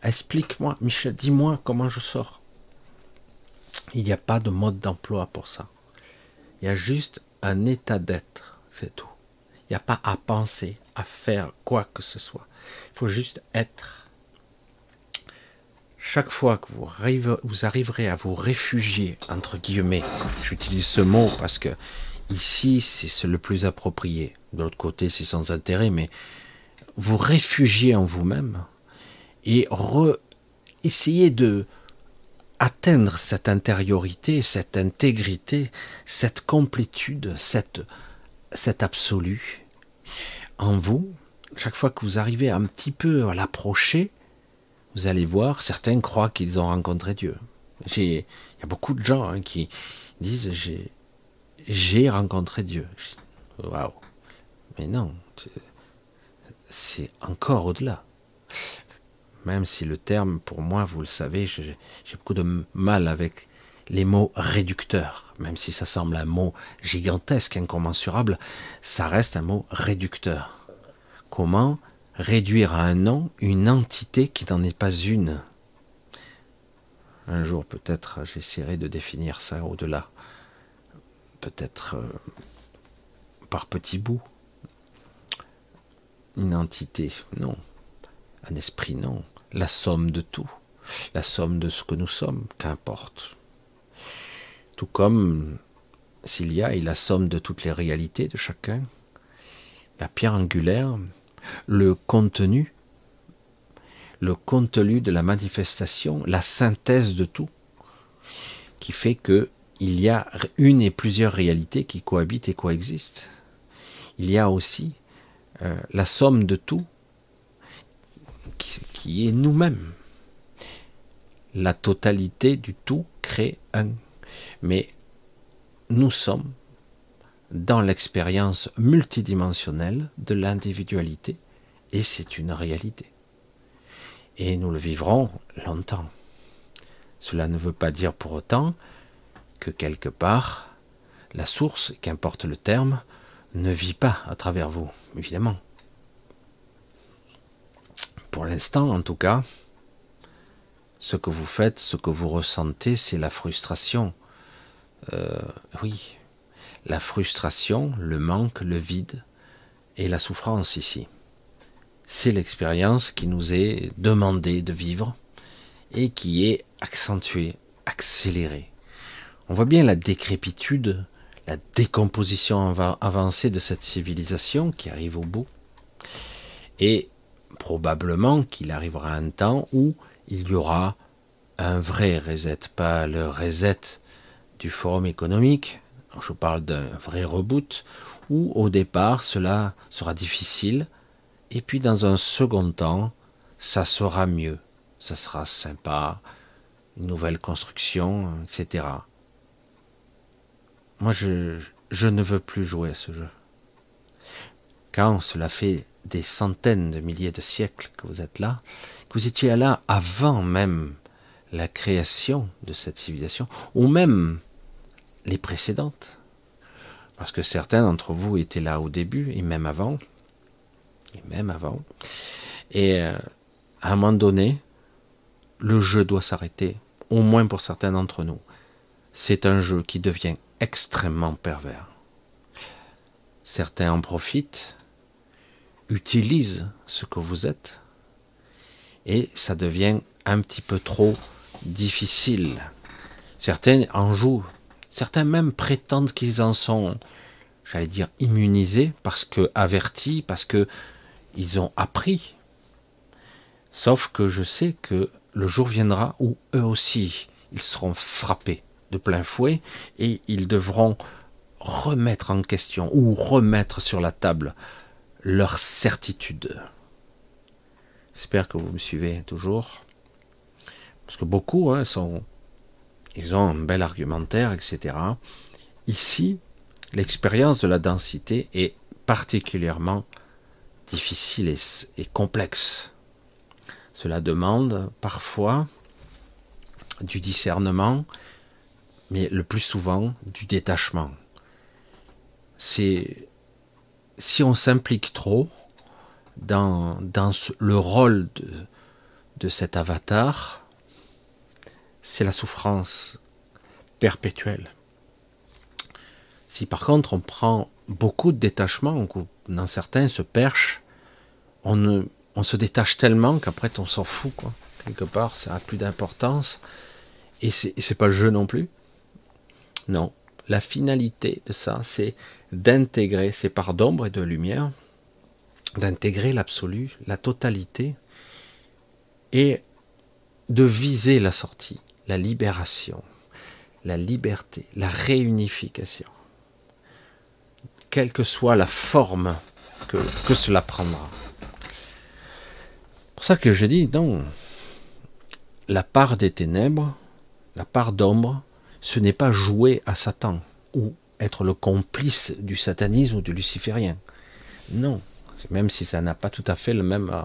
Explique-moi, Michel, dis-moi comment je sors. Il n'y a pas de mode d'emploi pour ça. Il y a juste un état d'être, c'est tout. Il n'y a pas à penser, à faire quoi que ce soit. Il faut juste être. Chaque fois que vous, vous arriverez à vous réfugier, entre guillemets, j'utilise ce mot parce que Ici, c'est le plus approprié. De l'autre côté, c'est sans intérêt, mais vous réfugiez en vous-même et essayez de atteindre cette intériorité, cette intégrité, cette complétude, cette, cet absolu en vous. Chaque fois que vous arrivez un petit peu à l'approcher, vous allez voir, certains croient qu'ils ont rencontré Dieu. Il y a beaucoup de gens hein, qui disent j'ai rencontré Dieu. Waouh. Mais non, c'est encore au-delà. Même si le terme, pour moi, vous le savez, j'ai beaucoup de mal avec les mots réducteurs. Même si ça semble un mot gigantesque, incommensurable, ça reste un mot réducteur. Comment réduire à un nom une entité qui n'en est pas une? Un jour, peut-être, j'essaierai de définir ça au-delà peut-être euh, par petits bouts. Une entité, non. Un esprit, non. La somme de tout. La somme de ce que nous sommes, qu'importe. Tout comme s'il y a la somme de toutes les réalités de chacun, la pierre angulaire, le contenu, le contenu de la manifestation, la synthèse de tout, qui fait que il y a une et plusieurs réalités qui cohabitent et coexistent. Il y a aussi euh, la somme de tout qui, est nous-mêmes. La totalité du tout crée un. Mais nous sommes dans l'expérience multidimensionnelle de l'individualité et c'est une réalité. Et nous le vivrons longtemps. Cela ne veut pas dire pour autant que quelque part, la source, qu'importe le terme, ne vit pas à travers vous, évidemment. Pour l'instant, en tout cas, ce que vous faites, ce que vous ressentez, c'est la frustration. Euh, oui, la frustration, le manque, le vide et la souffrance ici. C'est l'expérience qui nous est demandée de vivre et qui est accentuée, accélérée. On voit bien la décrépitude, la décomposition avancée de cette civilisation qui arrive au bout. Et probablement qu'il arrivera un temps où il y aura un vrai reset, pas le reset forum économique, je parle d'un vrai reboot, où au départ cela sera difficile, et puis dans un second temps, ça sera mieux, ça sera sympa, une nouvelle construction, etc. Moi, je, je ne veux plus jouer à ce jeu. quand cela fait des centaines de milliers de siècles que vous êtes là, que vous étiez là avant même la création de cette civilisation, ou même les précédentes, parce que certains d'entre vous étaient là au début, et même avant, et même avant, et euh, à un moment donné, le jeu doit s'arrêter, au moins pour certains d'entre nous. C'est un jeu qui devient extrêmement pervers. Certains en profitent, utilisent ce que vous êtes, et ça devient un petit peu trop difficile. Certains en jouent, certains même prétendent qu'ils en sont, j'allais dire, immunisés, parce que avertis, parce que ils ont appris. Sauf que je sais que le jour viendra où eux aussi, ils seront frappés de plein fouet et ils devront remettre en question ou remettre sur la table leur certitude. J'espère que vous me suivez toujours. Parce que beaucoup hein, sont, ils ont un bel argumentaire, etc. Ici, l'expérience de la densité est particulièrement difficile et, complexe. Cela demande parfois du discernement, mais le plus souvent du détachement. Si on s'implique trop dans, le rôle de cet avatar, c'est la souffrance perpétuelle. Si par contre on prend beaucoup de détachement, dans certains se perchent, on, se détache tellement qu'après on s'en fout, quoi. Quelque part, ça a plus d'importance. Et c'est pas le jeu non plus. Non. La finalité de ça, c'est d'intégrer ces parts d'ombre et de lumière, d'intégrer l'absolu, la totalité, et de viser la sortie, la libération, la liberté, la réunification, quelle que soit la forme que, cela prendra. C'est pour ça que je dis, non, la part des ténèbres, la part d'ombre, ce n'est pas jouer à Satan ou être le complice du satanisme ou du luciférien. Non, même si ça n'a pas tout à fait euh,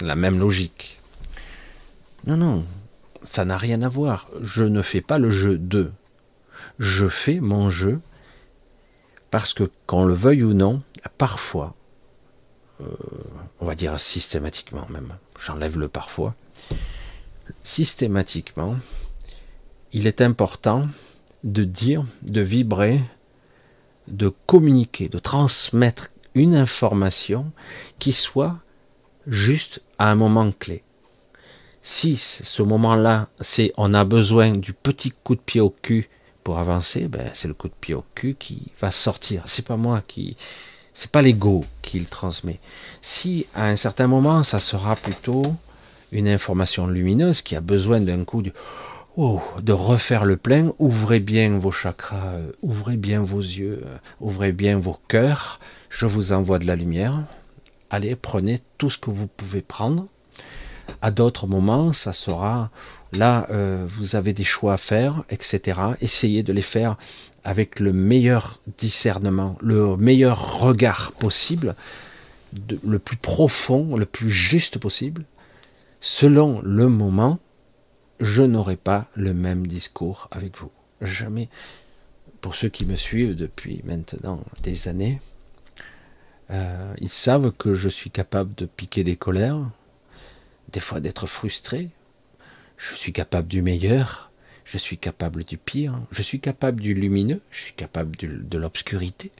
la même logique. Non, non, ça n'a rien à voir. Je ne fais pas le jeu d'eux. Je fais mon jeu parce que, qu'on le veuille ou non, parfois, euh, on va dire systématiquement même, j'enlève le parfois, systématiquement, il est important de dire, de vibrer, de communiquer, de transmettre une information qui soit juste à un moment clé. Si ce moment-là, c'est on a besoin du petit coup de pied au cul pour avancer, ben c'est le coup de pied au cul qui va sortir. C'est pas moi qui, c'est pas l'ego qui le transmet. Si à un certain moment, ça sera plutôt une information lumineuse qui a besoin d'un coup de oh, de refaire le plein, ouvrez bien vos chakras, euh, ouvrez bien vos yeux, euh, ouvrez bien vos cœurs, je vous envoie de la lumière. Allez, prenez tout ce que vous pouvez prendre. À d'autres moments, ça sera là, euh, vous avez des choix à faire, etc. Essayez de les faire avec le meilleur discernement, le meilleur regard possible, le plus profond, le plus juste possible, selon le moment, je n'aurai pas le même discours avec vous. Jamais. Pour ceux qui me suivent depuis maintenant des années, euh, ils savent que je suis capable de piquer des colères, des fois d'être frustré. Je suis capable du meilleur, je suis capable du pire, je suis capable du lumineux, je suis capable de l'obscurité.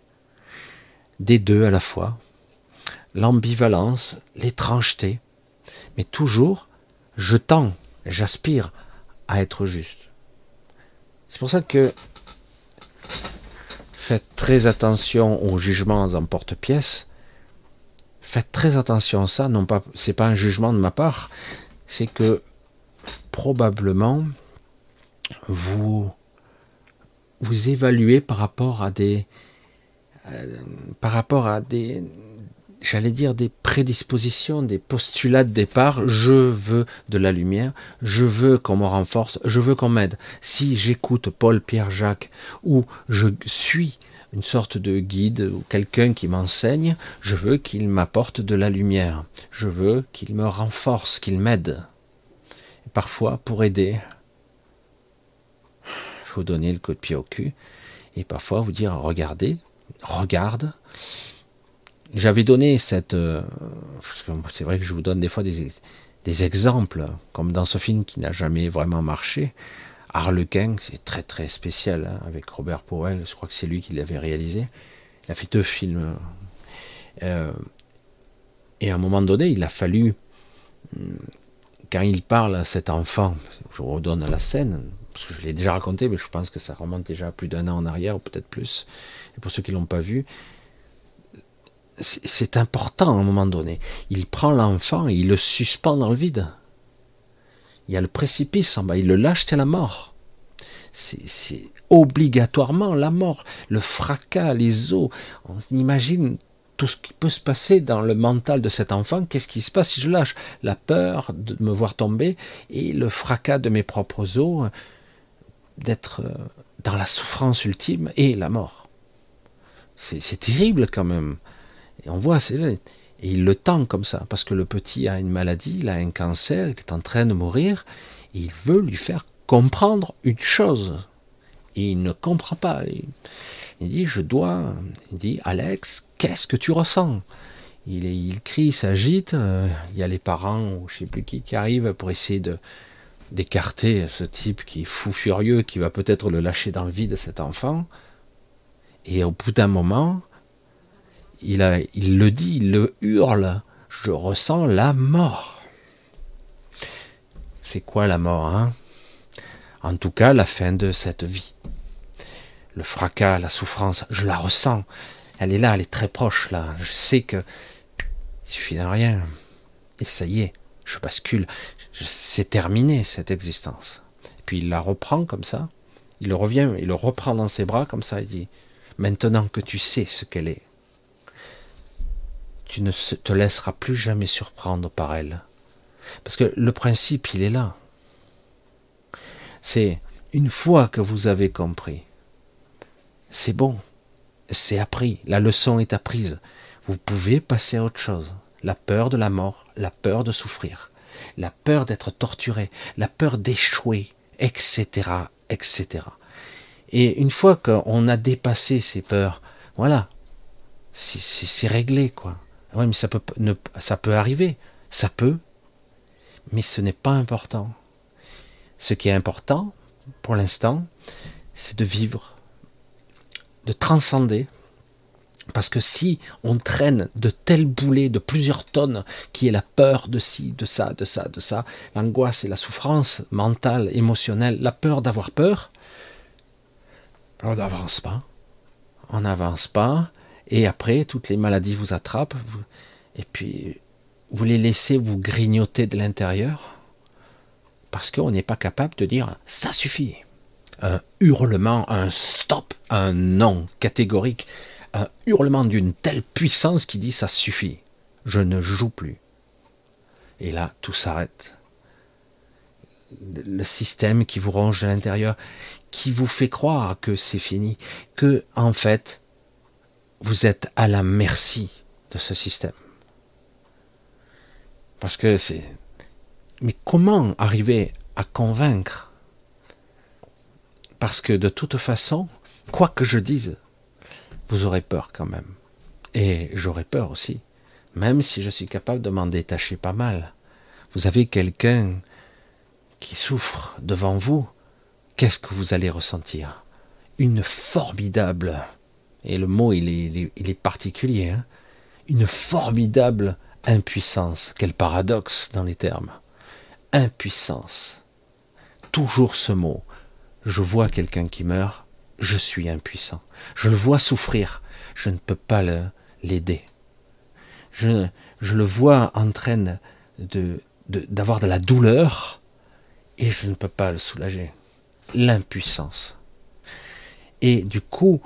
Des deux à la fois. L'ambivalence, l'étrangeté. Mais toujours, je tends j'aspire à être juste. C'est pour ça que faites très attention aux jugements en porte-pièce. Faites très attention à ça. Non pas, c'est pas un jugement de ma part. C'est que probablement vous vous évaluez par rapport à des euh, par rapport à des j'allais dire, des prédispositions, des postulats de départ. Je veux de la lumière, je veux qu'on me renforce, je veux qu'on m'aide. Si j'écoute Paul, Pierre, Jacques, ou je suis une sorte de guide ou quelqu'un qui m'enseigne, je veux qu'il m'apporte de la lumière, je veux qu'il me renforce, qu'il m'aide. Parfois, pour aider, il faut donner le coup de pied au cul, et parfois vous dire regardez, regarde. J'avais donné cette, euh, c'est vrai que je vous donne des fois des exemples, comme dans ce film qui n'a jamais vraiment marché. Harlequin, c'est très très spécial, hein, avec Robert Powell, je crois que c'est lui qui l'avait réalisé. Il a fait deux films. Euh, et à un moment donné, il a fallu, hum, quand il parle à cet enfant, je redonne la scène, parce que je l'ai déjà raconté, mais je pense que ça remonte déjà à plus d'un an en arrière, ou peut-être plus. Et pour ceux qui ne l'ont pas vu, c'est important à un moment donné. Il prend l'enfant et il le suspend dans le vide. Il y a le précipice en bas, il le lâche à la mort. C'est obligatoirement la mort, le fracas, les os. On imagine tout ce qui peut se passer dans le mental de cet enfant. Qu'est-ce qui se passe si je lâche? La peur de me voir tomber et le fracas de mes propres os, d'être euh, dans la souffrance ultime et la mort. C'est terrible quand même. Et on voit, c'est et il le tend comme ça, parce que le petit a une maladie, il a un cancer, il est en train de mourir, et il veut lui faire comprendre une chose. Et il ne comprend pas. Il, dit, je dois, il dit, Alex, qu'est-ce que tu ressens? Il, crie, il s'agite, euh, il y a les parents, ou je sais plus qui, qui arrivent pour essayer de d'écarter ce type qui est fou furieux, qui va peut-être le lâcher dans le vide, cet enfant. Et au bout d'un moment, il, le dit, il le hurle, je ressens la mort. C'est quoi la mort hein? En tout cas, la fin de cette vie. Le fracas, la souffrance, je la ressens. Elle est là, elle est très proche là. Je sais que il suffit de rien. Et ça y est, je bascule. C'est terminé cette existence. Et puis il la reprend comme ça. Il revient, il le reprend dans ses bras comme ça. Il dit Maintenant que tu sais ce qu'elle est, tu ne te laisseras plus jamais surprendre par elle. Parce que le principe, il est là. C'est une fois que vous avez compris, c'est bon, c'est appris, la leçon est apprise. Vous pouvez passer à autre chose. La peur de la mort, la peur de souffrir, la peur d'être torturé, la peur d'échouer, etc., etc. Et une fois qu'on a dépassé ces peurs, voilà, c'est réglé, quoi. Oui, mais ça peut, ça peut arriver. Ça peut. Mais ce n'est pas important. Ce qui est important, pour l'instant, c'est de vivre, de transcender. Parce que si on traîne de tels boulets de plusieurs tonnes, qui est la peur de ci, de ça, de ça, de ça, l'angoisse et la souffrance mentale, émotionnelle, la peur d'avoir peur, on n'avance pas. On n'avance pas. Et après, toutes les maladies vous attrapent, et puis vous les laissez vous grignoter de l'intérieur, parce qu'on n'est pas capable de dire ça suffit. Un hurlement, un stop, un non catégorique, un hurlement d'une telle puissance qui dit ça suffit, je ne joue plus. Et là, tout s'arrête. Le système qui vous ronge de l'intérieur, qui vous fait croire que c'est fini, que en fait, vous êtes à la merci de ce système. Parce que c'est... Mais comment arriver à convaincre? Parce que de toute façon, quoi que je dise, vous aurez peur quand même. Et j'aurai peur aussi, même si je suis capable de m'en détacher pas mal. Vous avez quelqu'un qui souffre devant vous, qu'est-ce que vous allez ressentir? Une formidable et le mot il est, particulier, hein. une formidable impuissance. Quel paradoxe dans les termes. Impuissance. Toujours ce mot. Je vois quelqu'un qui meurt, je suis impuissant. Je le vois souffrir, je ne peux pas l'aider. Je, le vois en train de, d'avoir de la douleur et je ne peux pas le soulager. L'impuissance. Et du coup,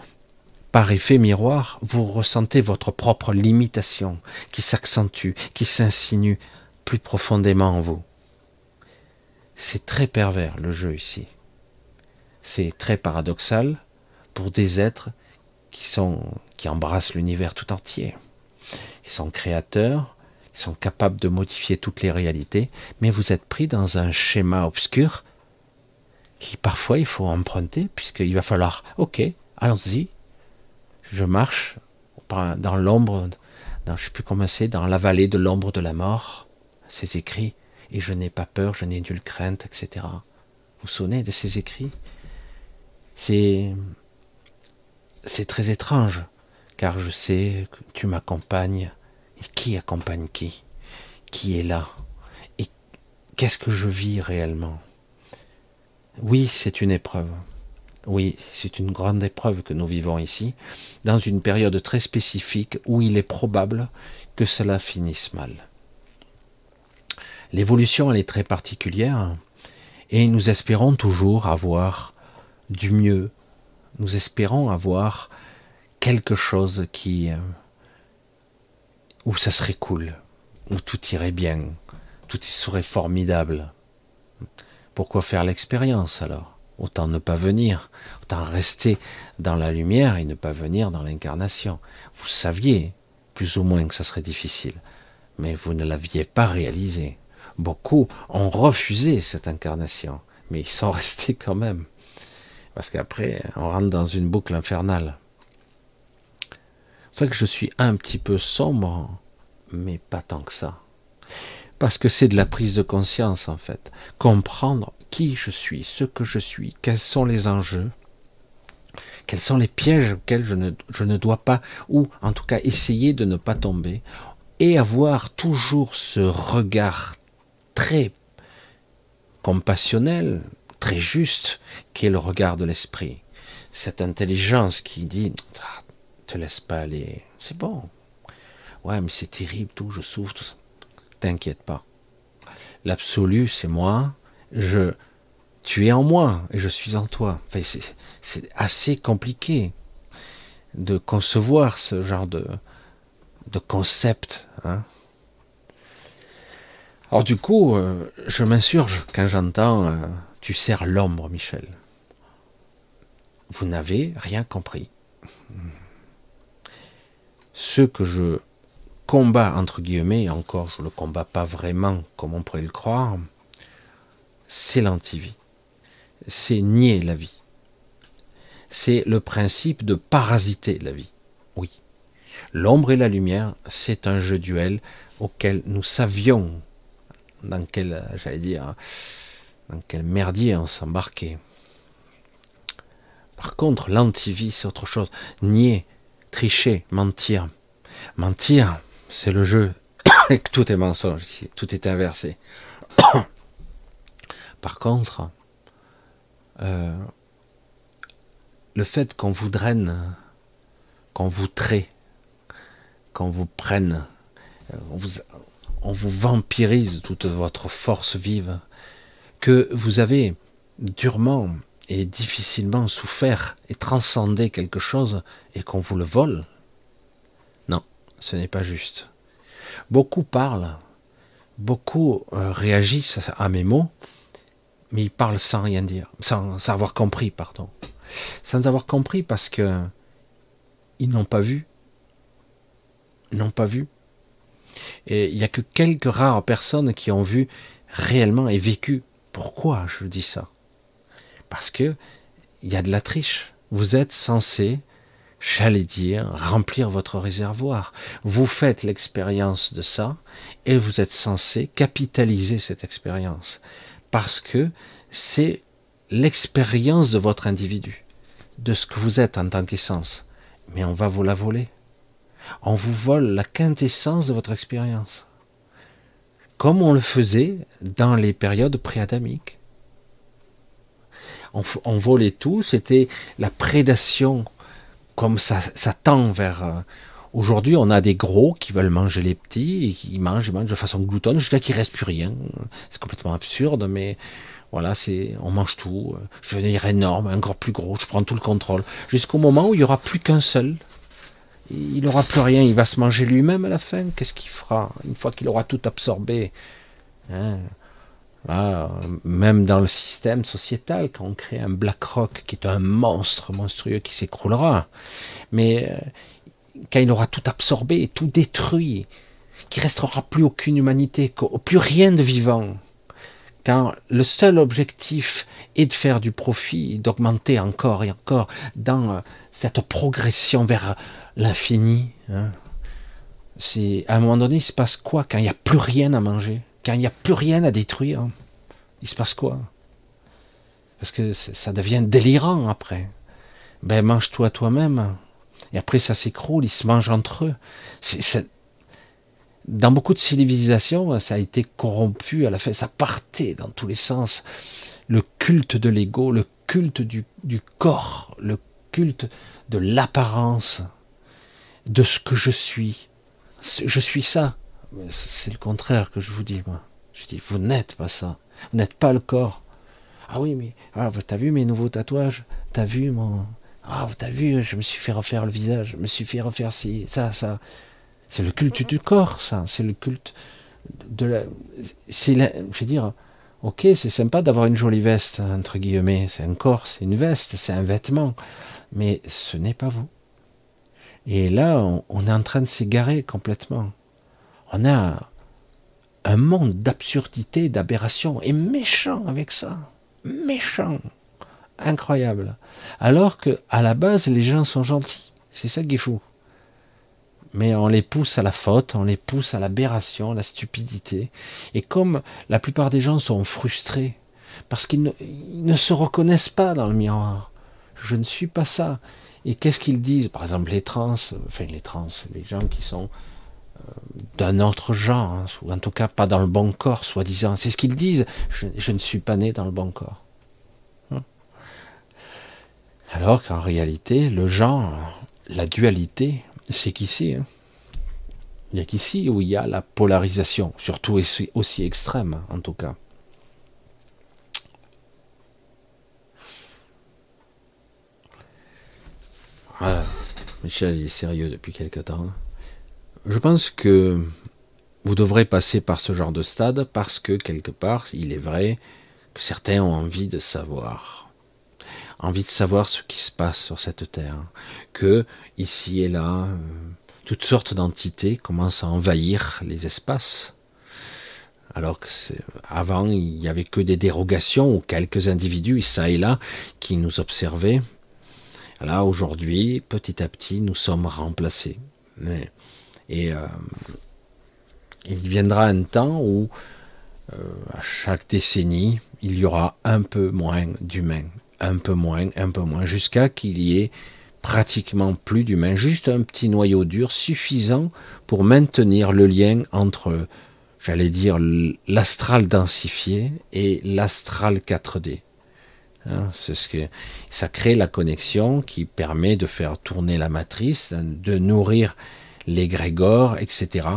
par effet miroir, vous ressentez votre propre limitation qui s'accentue, qui s'insinue plus profondément en vous. C'est très pervers le jeu ici. C'est très paradoxal pour des êtres qui sont, qui embrassent l'univers tout entier. Ils sont créateurs, ils sont capables de modifier toutes les réalités, mais vous êtes pris dans un schéma obscur qui parfois il faut emprunter, puisqu'il va falloir, ok, allons-y, je marche dans l'ombre, dans, je sais plus comment c'est, dans la vallée de l'ombre de la mort, ces écrits, et je n'ai pas peur, je n'ai nulle crainte, etc. Vous souvenez de ces écrits? C'est c'est très étrange, car je sais que tu m'accompagnes. Et qui accompagne qui? Qui est là? Et qu'est-ce que je vis réellement? Oui, c'est une épreuve. Oui, c'est une grande épreuve que nous vivons ici, dans une période très spécifique où il est probable que cela finisse mal. L'évolution, elle est très particulière, et nous espérons toujours avoir du mieux, nous espérons avoir quelque chose qui euh, où ça serait cool, où tout irait bien, tout y serait formidable. Pourquoi faire l'expérience alors? Autant ne pas venir, autant rester dans la lumière et ne pas venir dans l'incarnation. Vous saviez plus ou moins que ça serait difficile, mais vous ne l'aviez pas réalisé. Beaucoup ont refusé cette incarnation, mais ils sont <laughs> restés quand même. Parce qu'après, on rentre dans une boucle infernale. C'est ça que je suis un petit peu sombre, mais pas tant que ça. Parce que c'est de la prise de conscience, en fait. Comprendre qui je suis, ce que je suis, quels sont les enjeux, quels sont les pièges auxquels je ne, je ne dois pas, ou en tout cas essayer de ne pas tomber, et avoir toujours ce regard très compassionnel, très juste, qui est le regard de l'esprit. Cette intelligence qui dit, ah, te laisse pas aller, c'est bon. Ouais, mais c'est terrible, tout, je souffre, T'inquiète pas. L'absolu, c'est moi. Je, tu es en moi et je suis en toi. C'est assez compliqué de concevoir ce genre de, concept. Hein. Alors du coup, euh, je m'insurge quand j'entends euh, tu sers l'ombre, Michel. Vous n'avez rien compris. Ce que je combats, entre guillemets, et encore je ne le combats pas vraiment comme on pourrait le croire, c'est l'antivie. C'est nier la vie. C'est le principe de parasiter la vie. Oui. L'ombre et la lumière, c'est un jeu duel auquel nous savions dans quel, j'allais dire, dans quel merdier on s'embarquait. Par contre, l'antivie, c'est autre chose. Nier, tricher, mentir. Mentir, c'est le jeu. <coughs> Et tout est mensonge ici, tout est inversé. Par contre, euh, le fait qu'on vous draine, qu'on vous trait, qu'on vous prenne, on vous, on vous vampirise toute votre force vive, que vous avez durement et difficilement souffert et transcendé quelque chose et qu'on vous le vole, non, ce n'est pas juste. Beaucoup parlent, beaucoup euh, réagissent à mes mots, mais ils parlent sans rien dire, sans, sans avoir compris, pardon. Sans avoir compris parce que ils n'ont pas vu. Ils n'ont pas vu. Et il n'y a que quelques rares personnes qui ont vu réellement et vécu pourquoi je dis ça? Parce que il y a de la triche. Vous êtes censé, j'allais dire, remplir votre réservoir. Vous faites l'expérience de ça et vous êtes censé capitaliser cette expérience. Parce que c'est l'expérience de votre individu, de ce que vous êtes en tant qu'essence. Mais on va vous la voler. On vous vole la quintessence de votre expérience comme on le faisait dans les périodes préadamiques. On, volait tout, c'était la prédation, comme ça, ça tend vers... Aujourd'hui, on a des gros qui veulent manger les petits, et qui mangent, mangent de façon gloutonne jusqu'à qu'il reste plus rien. C'est complètement absurde, mais voilà, on mange tout. Je vais devenir énorme, encore plus gros, je prends tout le contrôle, jusqu'au moment où il y aura plus qu'un seul il n'aura plus rien, il va se manger lui-même à la fin. Qu'est-ce qu'il fera une fois qu'il aura tout absorbé hein? Même dans le système sociétal, quand on crée un BlackRock qui est un monstre monstrueux qui s'écroulera, mais euh, quand il aura tout absorbé, tout détruit, qu'il restera plus aucune humanité, plus rien de vivant, quand le seul objectif est de faire du profit, d'augmenter encore et encore dans euh, cette progression vers l'infini, hein, à un moment donné, il se passe quoi quand il n'y a plus rien à manger, quand il n'y a plus rien à détruire Il se passe quoi? Parce que ça devient délirant après. Ben mange-toi toi-même. Et après ça s'écroule, ils se mangent entre eux. Dans beaucoup de civilisations, ça a été corrompu à la fin, ça partait dans tous les sens. Le culte de l'ego, le culte du, corps, le culte de l'apparence, de ce que je suis. Je suis ça. C'est le contraire que je vous dis, moi. Je dis, vous n'êtes pas ça. Vous n'êtes pas le corps. Ah oui, mais ah, t'as vu mes nouveaux tatouages? T'as vu mon... Ah, t'as vu, je me suis fait refaire le visage, je me suis fait refaire ci, ça, ça. C'est le culte du corps, ça. C'est le culte de la. C'est. Je veux dire, ok, c'est sympa d'avoir une jolie veste, entre guillemets. C'est un corps, c'est une veste, c'est un vêtement. Mais ce n'est pas vous. Et là, on, est en train de s'égarer complètement. On a un monde d'absurdité, d'aberration, et méchant avec ça. Méchant. Incroyable. Alors que, à la base, les gens sont gentils. C'est ça qui est fou mais on les pousse à la faute, on les pousse à l'aberration, à la stupidité. Et comme la plupart des gens sont frustrés, parce qu'ils ne, se reconnaissent pas dans le miroir, je ne suis pas ça. Et qu'est-ce qu'ils disent? Par exemple, les trans, enfin les trans, les gens qui sont euh, d'un autre genre, hein, ou en tout cas pas dans le bon corps, soi-disant. C'est ce qu'ils disent. Je, ne suis pas né dans le bon corps. Hein Alors qu'en réalité, le genre, la dualité, c'est qu'ici, hein. il n'y a qu'ici où il y a la polarisation, surtout aussi, extrême en tout cas. Michel est sérieux depuis quelque temps. Je pense que vous devrez passer par ce genre de stade parce que quelque part, il est vrai que certains ont envie de savoir envie de savoir ce qui se passe sur cette terre, que ici et là, euh, toutes sortes d'entités commencent à envahir les espaces, alors que avant il n'y avait que des dérogations ou quelques individus, ça et là, qui nous observaient. Là aujourd'hui, petit à petit, nous sommes remplacés. Et euh, il viendra un temps où, euh, à chaque décennie, il y aura un peu moins d'humains un peu moins, un peu moins, jusqu'à qu'il y ait pratiquement plus d'humains, juste un petit noyau dur suffisant pour maintenir le lien entre, j'allais dire, l'astral densifié et l'astral 4D. Hein, c'est ce que ça crée la connexion qui permet de faire tourner la matrice, de nourrir les grégores, etc.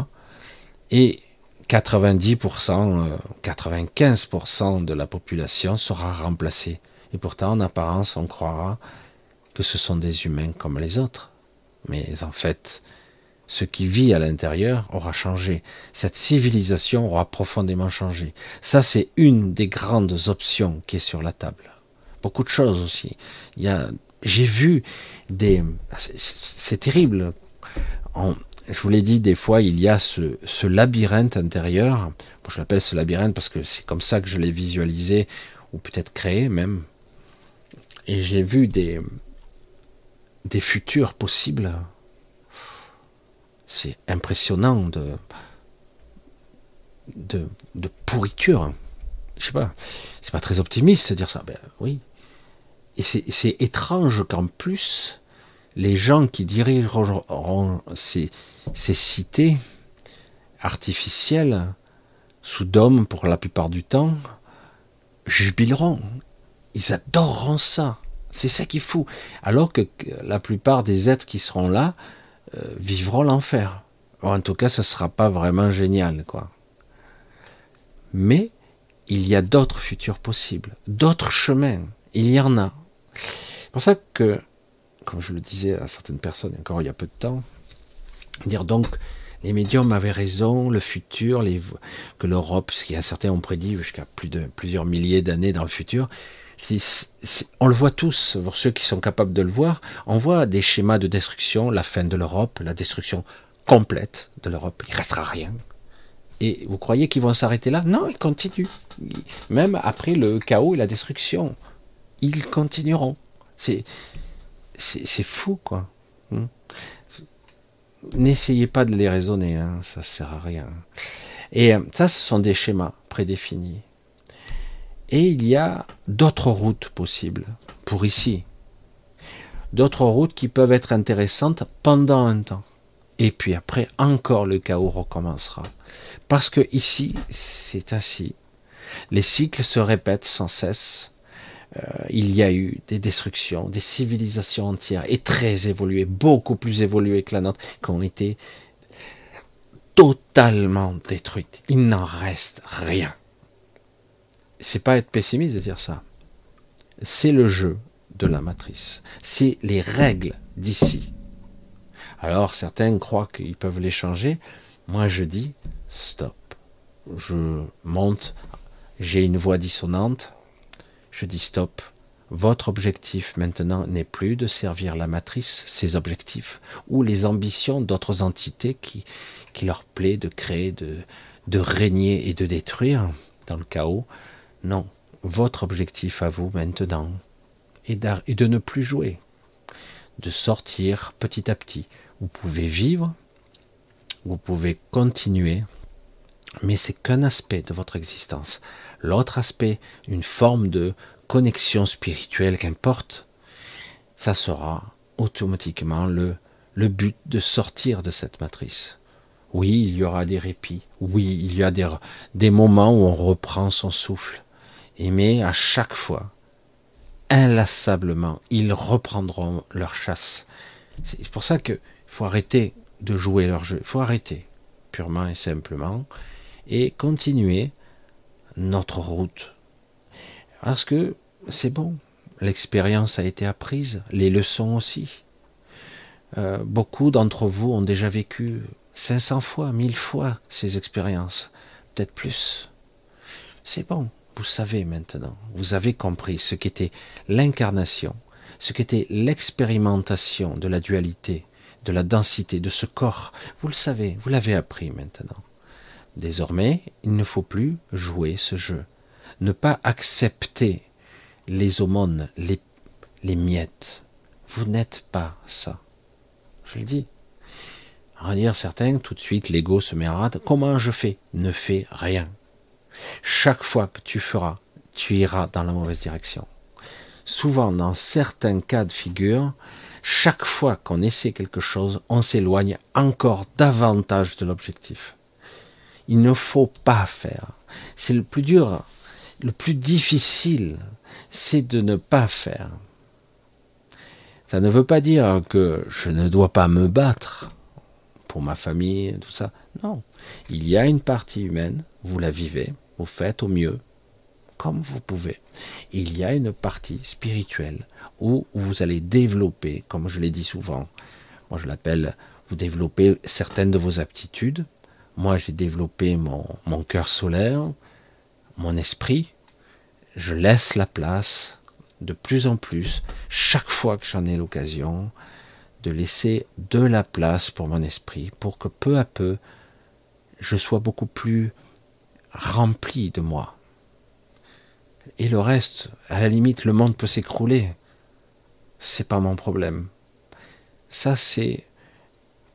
Et 90%, 95% euh, de la population sera remplacée et pourtant, en apparence, on croira que ce sont des humains comme les autres. Mais en fait, ce qui vit à l'intérieur aura changé. Cette civilisation aura profondément changé. Ça, c'est une des grandes options qui est sur la table. Beaucoup de choses aussi. Il y a, j'ai vu des, c'est terrible. je vous l'ai dit, des fois, il y a ce, ce labyrinthe intérieur. je l'appelle ce labyrinthe parce que c'est comme ça que je l'ai visualisé, ou peut-être créé même, et j'ai vu des, futurs possibles. C'est impressionnant de pourriture. Je sais pas, c'est pas très optimiste de dire ça. Ben oui. Et c'est étrange qu'en plus, les gens qui dirigeront ces, ces cités artificielles, sous dôme pour la plupart du temps, jubileront ils adoreront ça. C'est ça qui est. Alors que la plupart des êtres qui seront là euh, vivront l'enfer. En tout cas, ce ne sera pas vraiment génial, quoi. Mais il y a d'autres futurs possibles, d'autres chemins. Il y en a. C'est pour ça que, comme je le disais à certaines personnes encore il y a peu de temps, dire donc Les médiums avaient raison, le futur, que l'Europe, ce qui a certains ont prédit jusqu'à plusieurs milliers d'années dans le futur, on le voit tous, pour ceux qui sont capables de le voir, on voit des schémas de destruction, la fin de l'Europe, la destruction complète de l'Europe, il restera rien. Et vous croyez qu'ils vont s'arrêter là? Non, ils continuent. Même après le chaos et la destruction, ils continueront. C'est fou quoi. Hmm. N'essayez pas de les raisonner, hein, ça sert à rien. Et euh, ça, ce sont des schémas prédéfinis. Et il y a d'autres routes possibles pour ici. D'autres routes qui peuvent être intéressantes pendant un temps. Et puis après, encore le chaos recommencera. Parce que ici, c'est ainsi. Les cycles se répètent sans cesse. Euh, il y a eu des destructions, des civilisations entières, et très évoluées, beaucoup plus évoluées que la nôtre, qui ont été totalement détruites. Il n'en reste rien c'est pas être pessimiste de dire ça. C'est le jeu de la matrice. C'est les règles d'ici. Alors certains croient qu'ils peuvent les changer. Moi je dis stop. Je monte, j'ai une voix dissonante. Je dis stop. Votre objectif maintenant n'est plus de servir la matrice, ses objectifs, ou les ambitions d'autres entités qui, qui leur plaît de créer, de, de régner et de détruire dans le chaos. Non, votre objectif à vous maintenant est de ne plus jouer, de sortir petit à petit. Vous pouvez vivre, vous pouvez continuer, mais c'est qu'un aspect de votre existence. L'autre aspect, une forme de connexion spirituelle qu'importe, ça sera automatiquement le, but de sortir de cette matrice. Oui, il y aura des répits. Oui, il y a des moments où on reprend son souffle. Mais à chaque fois, inlassablement, ils reprendront leur chasse. C'est pour ça qu'il faut arrêter de jouer leur jeu. Il faut arrêter, purement et simplement, et continuer notre route. Parce que c'est bon, l'expérience a été apprise, les leçons aussi. Euh, beaucoup d'entre vous ont déjà vécu 500 fois, 1000 fois ces expériences, peut-être plus. C'est bon. Vous savez maintenant, vous avez compris ce qu'était l'incarnation, ce qu'était l'expérimentation de la dualité, de la densité de ce corps. Vous le savez, vous l'avez appris maintenant. Désormais, il ne faut plus jouer ce jeu, ne pas accepter les aumônes, les, les miettes. Vous n'êtes pas ça. Je le dis. À dire certains, tout de suite, l'ego se met à rate. Comment je fais? Ne fais rien. Chaque fois que tu feras, tu iras dans la mauvaise direction. Souvent, dans certains cas de figure, chaque fois qu'on essaie quelque chose, on s'éloigne encore davantage de l'objectif. Il ne faut pas faire. C'est le plus dur, le plus difficile, c'est de ne pas faire. Ça ne veut pas dire que je ne dois pas me battre pour ma famille, tout ça. Non. Il y a une partie humaine, vous la vivez, vous faites au mieux, comme vous pouvez. Il y a une partie spirituelle où vous allez développer, comme je l'ai dit souvent, moi je l'appelle, vous développez certaines de vos aptitudes. Moi j'ai développé mon, mon cœur solaire, mon esprit. Je laisse la place de plus en plus, chaque fois que j'en ai l'occasion, de laisser de la place pour mon esprit, pour que peu à peu, je sois beaucoup plus rempli de moi. Et le reste, à la limite, le monde peut s'écrouler. C'est pas mon problème. Ça, c'est,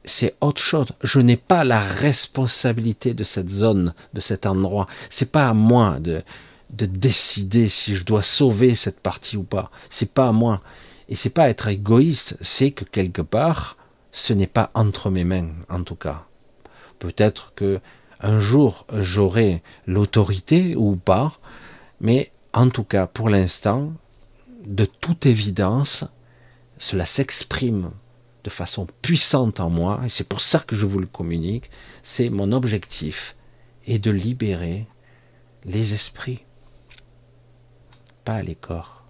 c'est autre chose. Je n'ai pas la responsabilité de cette zone, de cet endroit. C'est pas à moi de, de décider si je dois sauver cette partie ou pas. C'est pas à moi. Et c'est pas être égoïste. C'est que quelque part, ce n'est pas entre mes mains, en tout cas. Peut-être que un jour j'aurai l'autorité ou pas, mais en tout cas pour l'instant, de toute évidence, cela s'exprime de façon puissante en moi, et c'est pour ça que je vous le communique, c'est mon objectif, est de libérer les esprits, pas les corps.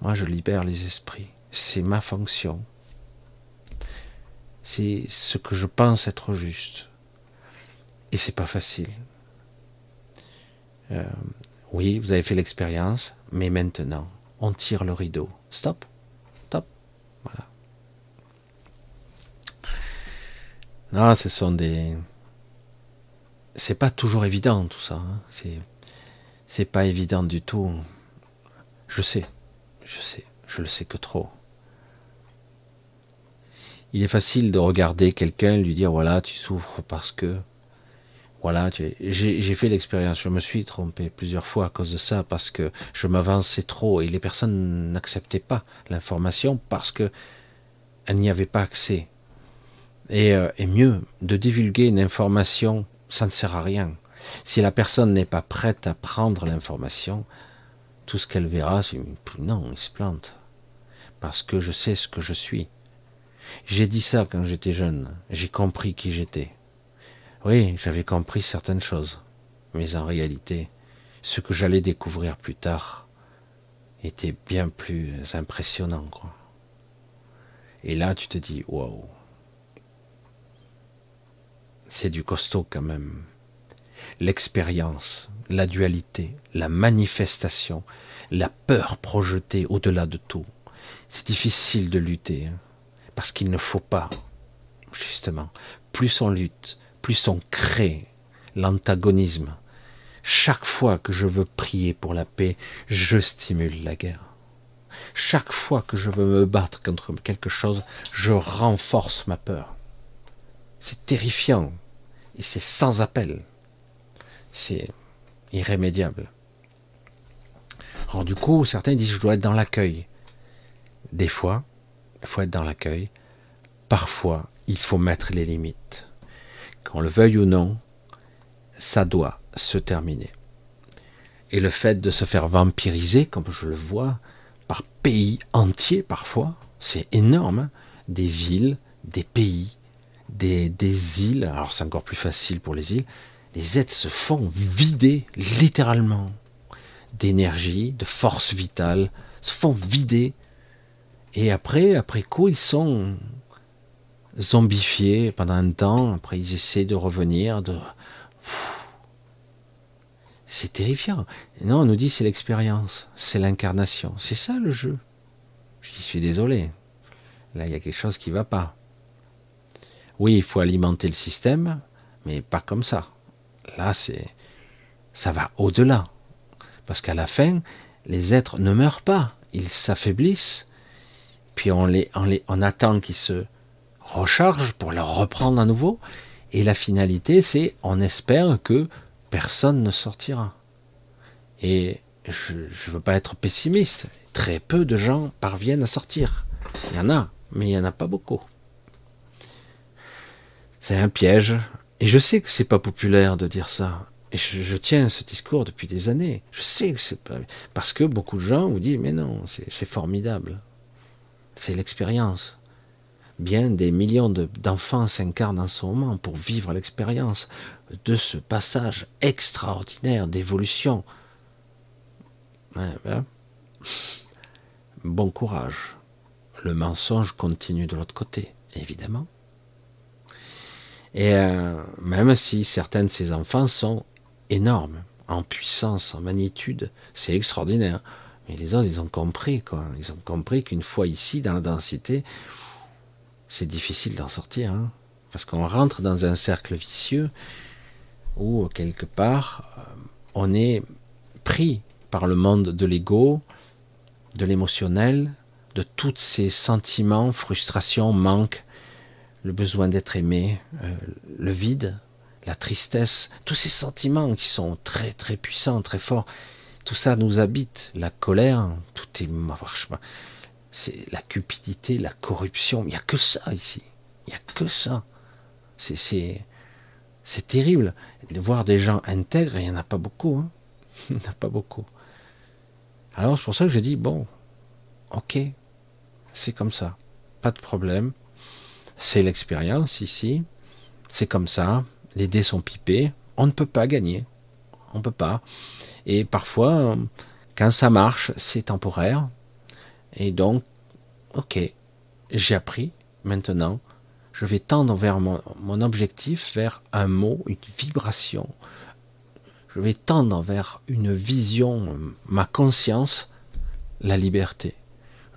Moi je libère les esprits, c'est ma fonction. c'est ce que je pense être juste. Et c'est pas facile. Euh, oui, vous avez fait l'expérience, mais maintenant, on tire le rideau. Stop, stop, voilà. Non, ce sont des. C'est pas toujours évident tout ça. Hein. C'est, c'est pas évident du tout. Je sais, je sais, je le sais que trop. Il est facile de regarder quelqu'un, lui dire voilà, tu souffres parce que voilà, j'ai fait l'expérience. Je me suis trompé plusieurs fois à cause de ça parce que je m'avançais trop et les personnes n'acceptaient pas l'information parce que elles n'y avaient pas accès. Et, euh, et, mieux, de divulguer une information, ça ne sert à rien. Si la personne n'est pas prête à prendre l'information, tout ce qu'elle verra, c'est non, il se plante. Parce que je sais ce que je suis. J'ai dit ça quand j'étais jeune. J'ai compris qui j'étais. Oui, j'avais compris certaines choses. Mais en réalité, ce que j'allais découvrir plus tard était bien plus impressionnant. Et là, tu te dis, waouh. C'est du costaud quand même. L'expérience, la dualité, la manifestation, la peur projetée au-delà de tout. C'est difficile de lutter. Hein parce qu'il ne faut pas, justement, plus on lutte, plus on crée l'antagonisme. Chaque fois que je veux prier pour la paix, je stimule la guerre. Chaque fois que je veux me battre contre quelque chose, je renforce ma peur. C'est terrifiant et c'est sans appel. C'est irrémédiable. Alors du coup, certains disent je dois être dans l'accueil. Des fois, il faut être dans l'accueil. Parfois, il faut mettre les limites. Qu'on le veuille ou non, ça doit se terminer. Et le fait de se faire vampiriser, comme je le vois, par pays entiers parfois, c'est énorme. Hein. des villes, des pays, des, des îles. Alors c'est encore plus facile pour les îles. Les êtres se font vider littéralement d'énergie, de force vitale, se font vider et après, après coup, ils sont zombifiés pendant un temps. Après, ils essaient de revenir. De... C'est terrifiant. non, on nous dit c'est l'expérience, c'est l'incarnation. C'est ça le jeu. Je suis désolé. Là, il y a quelque chose qui ne va pas. Oui, il faut alimenter le système, mais pas comme ça. Là, c'est, ça va au-delà. Parce qu'à la fin, les êtres ne meurent pas. Ils s'affaiblissent puis on, les, on, les, on attend qu'ils se rechargent pour leur reprendre à nouveau. Et la finalité, c'est on espère que personne ne sortira. Et je ne veux pas être pessimiste. Très peu de gens parviennent à sortir. Il y en a, mais il n'y en a pas beaucoup. C'est un piège. Et je sais que c'est pas populaire de dire ça. Et je, je, tiens ce discours depuis des années. Je sais que c'est pas. Parce que beaucoup de gens vous disent, mais non, c'est formidable. C'est l'expérience. Bien des millions d'enfants s'incarnent en ce moment pour vivre l'expérience de ce passage extraordinaire d'évolution. Ben, bon courage. Le mensonge continue de l'autre côté, évidemment. Et euh, même si certains de ces enfants sont énormes, en puissance, en magnitude, c'est extraordinaire. Mais les autres, ils ont compris. Ils ont compris qu'une fois ici, dans la densité, c'est difficile d'en sortir. Hein. parce qu'on rentre dans un cercle vicieux où, quelque part, euh, on est pris par le monde de l'ego, de l'émotionnel, de tous ces sentiments, frustrations, manque, le besoin d'être aimé, euh, le vide, la tristesse, tous ces sentiments qui sont très très puissants, très forts, tout ça nous habite. La colère, tout est, c'est la cupidité, la corruption. Il n'y a que ça ici. Il n'y a que ça. C'est, c'est, terrible. De voir des gens intègres, il n'y en a pas beaucoup. Hein. <laughs> Il n'y en a pas beaucoup. Alors c'est pour ça que je dis, bon, ok, c'est comme ça. Pas de problème. C'est l'expérience ici. C'est comme ça. Les dés sont pipés. On ne peut pas gagner. On ne peut pas. Et parfois, quand ça marche, c'est temporaire. Et donc, ok, j'ai appris. Maintenant, Je vais tendre vers mon, mon objectif, vers un mot, une vibration. Je vais tendre vers une vision, ma conscience, la liberté.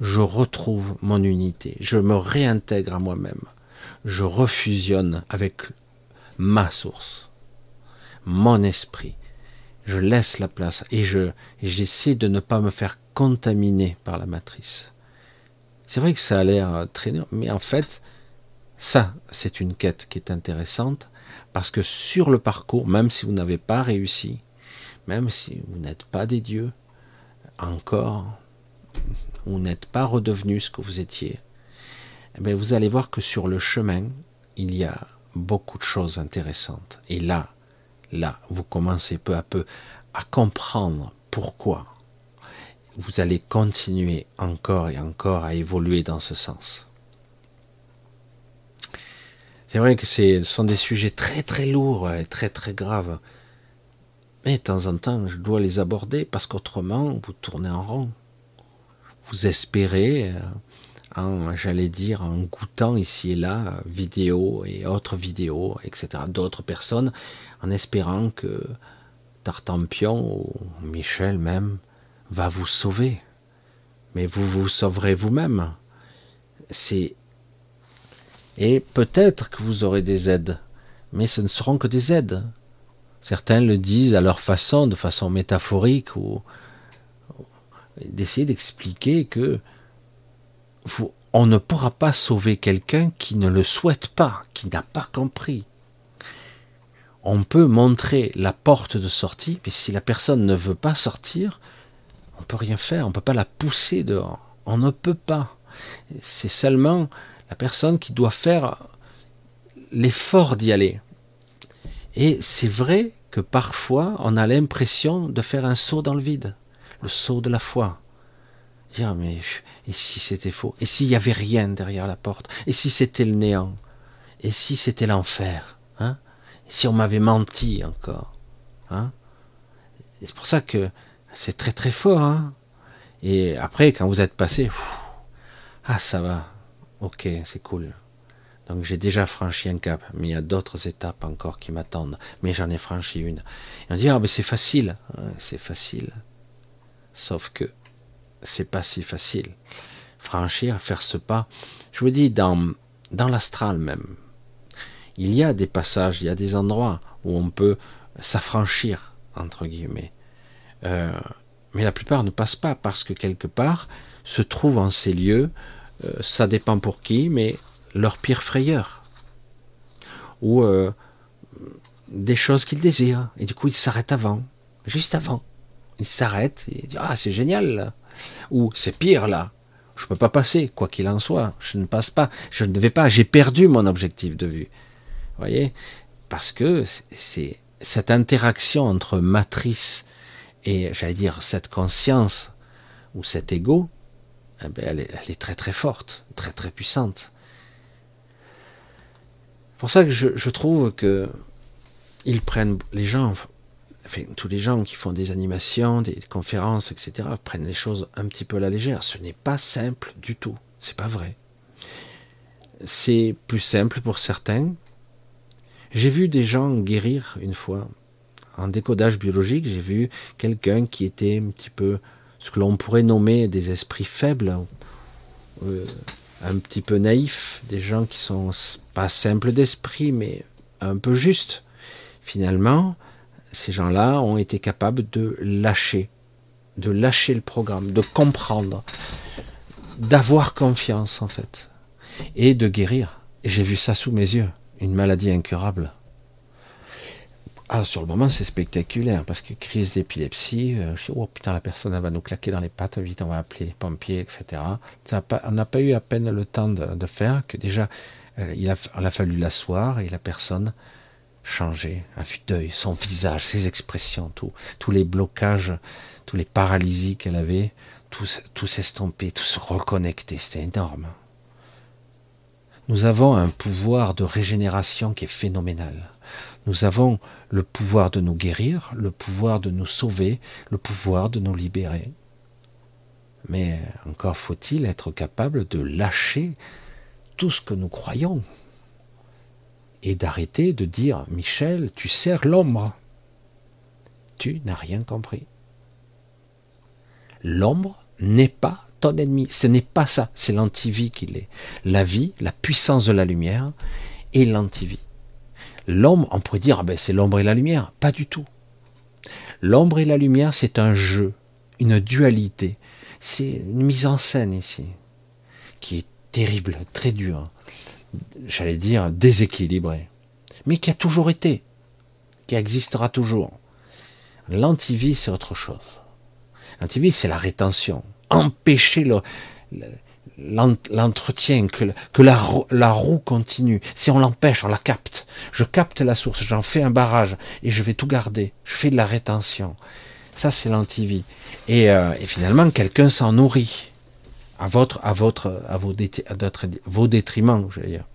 Je retrouve mon unité. Je me réintègre à moi-même. Je refusionne avec ma source, mon esprit. Je laisse la place et je j'essaie de ne pas me faire contaminer par la matrice. C'est vrai que ça a l'air très mais en fait, ça, c'est une quête qui est intéressante parce que sur le parcours, même si vous n'avez pas réussi, même si vous n'êtes pas des dieux, encore, vous n'êtes pas redevenu ce que vous étiez, eh vous allez voir que sur le chemin, il y a beaucoup de choses intéressantes. Et là, là, vous commencez peu à peu à comprendre pourquoi. Vous allez continuer encore et encore à évoluer dans ce sens. C'est vrai que ce sont des sujets très très lourds et très très graves. Mais de temps en temps, je dois les aborder parce qu'autrement, vous tournez en rond. Vous espérez, euh, en, j'allais dire, en goûtant ici et là, vidéos et autres vidéos, etc., d'autres personnes, en espérant que Tartampion ou Michel même va vous sauver. Mais vous vous sauverez vous-même. C'est et peut-être que vous aurez des aides, mais ce ne seront que des aides. Certains le disent à leur façon, de façon métaphorique, ou d'essayer d'expliquer que on ne pourra pas sauver quelqu'un qui ne le souhaite pas, qui n'a pas compris. On peut montrer la porte de sortie, mais si la personne ne veut pas sortir, on peut rien faire, on ne peut pas la pousser dehors. On ne peut pas. C'est seulement la personne qui doit faire l'effort d'y aller. Et c'est vrai que parfois on a l'impression de faire un saut dans le vide, le saut de la foi. Dire mais et si c'était faux? Et s'il n'y avait rien derrière la porte? Et si c'était le néant? Et si c'était l'enfer hein? Et si on m'avait menti encore hein? C'est pour ça que c'est très très fort. Hein Et après, quand vous êtes passé, ah ça va, ok, c'est cool. Donc j'ai déjà franchi un cap, mais il y a d'autres étapes encore qui m'attendent. Mais j'en ai franchi une. Et on dit ah mais c'est facile, c'est facile. Sauf que c'est pas si facile. Franchir, faire ce pas. Je vous dis, dans, dans l'astral même, il y a des passages, il y a des endroits où on peut s'affranchir, entre guillemets. Euh, mais la plupart ne passent pas parce que quelque part se trouvent en ces lieux, euh, ça dépend pour qui, mais leur pire frayeur. Ou euh, des choses qu'ils désirent. Et du coup, ils s'arrêtent avant, juste avant. Ils s'arrêtent et disent Ah, c'est génial ou c'est pire là, je ne peux pas passer, quoi qu'il en soit, je ne passe pas, je ne vais pas, j'ai perdu mon objectif de vue. Vous voyez? Parce que c'est cette interaction entre matrice et, j'allais dire, cette conscience ou cet ego, eh ben, elle, est, très très forte, très très puissante. Pour ça que je, je trouve que ils prennent les gens tous les gens qui font des animations, des conférences, etc., prennent les choses un petit peu à la légère. Ce n'est pas simple du tout. C'est pas vrai. C'est plus simple pour certains. J'ai vu des gens guérir une fois. En décodage biologique, j'ai vu quelqu'un qui était un petit peu ce que l'on pourrait nommer des esprits faibles, euh, un petit peu naïfs, des gens qui sont pas simples d'esprit, mais un peu justes. Finalement, ces gens-là ont été capables de lâcher, de lâcher le programme, de comprendre, d'avoir confiance en fait, et de guérir. J'ai vu ça sous mes yeux, une maladie incurable. Ah, sur le moment, c'est spectaculaire, parce que crise d'épilepsie, euh, je dis, oh putain, la personne, elle va nous claquer dans les pattes, vite, on va appeler les pompiers, etc. On n'a pas eu à peine le temps de, faire, que déjà, euh, il, a, il a fallu l'asseoir, et la personne changé, un vue d'œil, son visage, ses expressions, tous les blocages, tous les paralysies qu'elle avait, tout, tout s'estomper, tout se reconnecter, c'était énorme. Nous avons un pouvoir de régénération qui est phénoménal. Nous avons le pouvoir de nous guérir, le pouvoir de nous sauver, le pouvoir de nous libérer. Mais encore faut-il être capable de lâcher tout ce que nous croyons, et d'arrêter de dire Michel, tu sers l'ombre. Tu n'as rien compris. L'ombre n'est pas ton ennemi. Ce n'est pas ça. C'est l'antivie qu'il est. La vie, la puissance de la lumière et l'antivie. L'ombre, on pourrait dire, ah ben c'est l'ombre et la lumière. Pas du tout. L'ombre et la lumière, c'est un jeu, une dualité. C'est une mise en scène ici, qui est terrible, très dure. J'allais dire déséquilibrée. Mais qui a toujours été, qui existera toujours. L'antivie, c'est autre chose. L'antivie, c'est la rétention. Empêcher le, l'entretien, que, la, roue continue. Si on l'empêche, on la capte. Je capte la source, j'en fais un barrage et je vais tout garder. Je fais de la rétention. Ça, c'est l'antivie. Et, euh, finalement, quelqu'un s'en nourrit à votre, à votre, à vos, à vos détriments, je veux dire.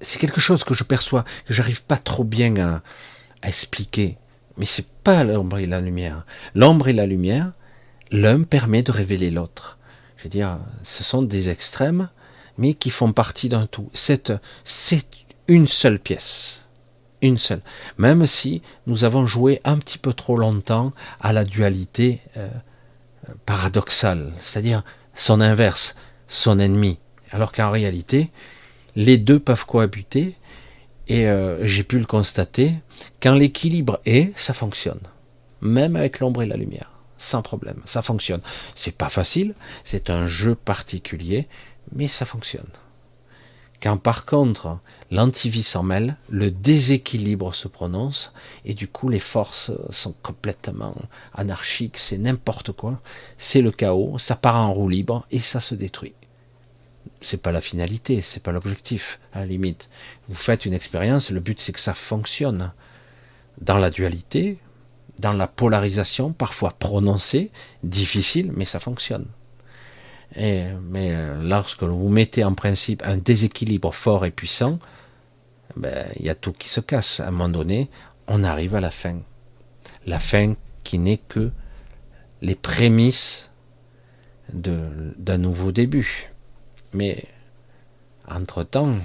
C'est quelque chose que je perçois, que j'arrive pas trop bien à, à expliquer. Mais c'est pas l'ombre et la lumière. L'ombre et la lumière, l'un permet de révéler l'autre je veux dire, ce sont des extrêmes, mais qui font partie d'un tout. C'est, une seule pièce. Une seule. Même si nous avons joué un petit peu trop longtemps à la dualité euh, paradoxale, c'est-à-dire son inverse, son ennemi. Alors qu'en réalité, les deux peuvent cohabiter, et euh, j'ai pu le constater, quand l'équilibre est, ça fonctionne. Même avec l'ombre et la lumière sans problème. Ça fonctionne. C'est pas facile, c'est un jeu particulier, mais ça fonctionne. Quand par contre l'antivie s'en mêle, le déséquilibre se prononce et du coup les forces sont complètement anarchiques, c'est n'importe quoi, c'est le chaos, ça part en roue libre et ça se détruit. C'est pas la finalité, c'est pas l'objectif à la limite. Vous faites une expérience, le but c'est que ça fonctionne. Dans la dualité, dans la polarisation, parfois prononcée, difficile, mais ça fonctionne. Et, mais euh, lorsque vous mettez en principe un déséquilibre fort et puissant, ben, il y a tout qui se casse. À un moment donné, on arrive à la fin. La fin qui n'est que les prémices d'un nouveau début. Mais entre-temps,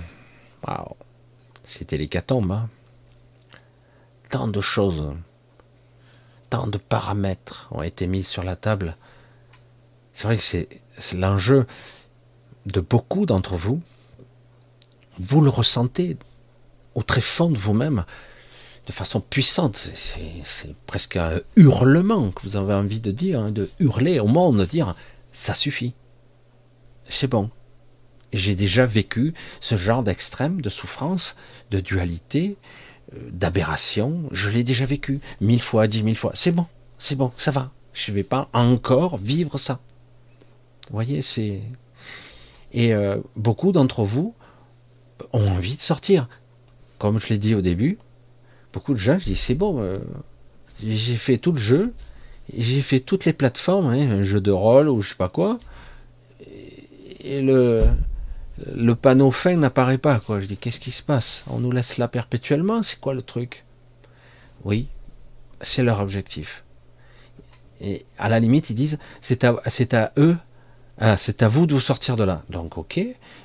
c'était l'hécatombe. Hein. Tant de choses tant de paramètres ont été mis sur la table. C'est vrai que c'est l'enjeu de beaucoup d'entre vous. Vous le ressentez au très fond de vous-même de façon puissante. C'est presque un hurlement que vous avez envie de dire, hein, de hurler au monde, de dire ça suffit. C'est bon. J'ai déjà vécu ce genre d'extrême, de souffrance, de dualité, d'aberration, je l'ai déjà vécu mille fois, dix mille fois. C'est bon, c'est bon, ça va. Je ne vais pas encore vivre ça. Vous voyez, c'est et euh, beaucoup d'entre vous ont envie de sortir. Comme je l'ai dit au début, beaucoup de gens, je dis c'est bon, euh, j'ai fait tout le jeu, j'ai fait toutes les plateformes, hein, un jeu de rôle ou je sais pas quoi, et le le panneau fin n'apparaît pas. Quoi. Je dis, qu'est-ce qui se passe? On nous laisse là perpétuellement? C'est quoi le truc? Oui, c'est leur objectif. Et à la limite, ils disent, c'est à, eux, ah, c'est à vous de vous sortir de là. Donc, ok,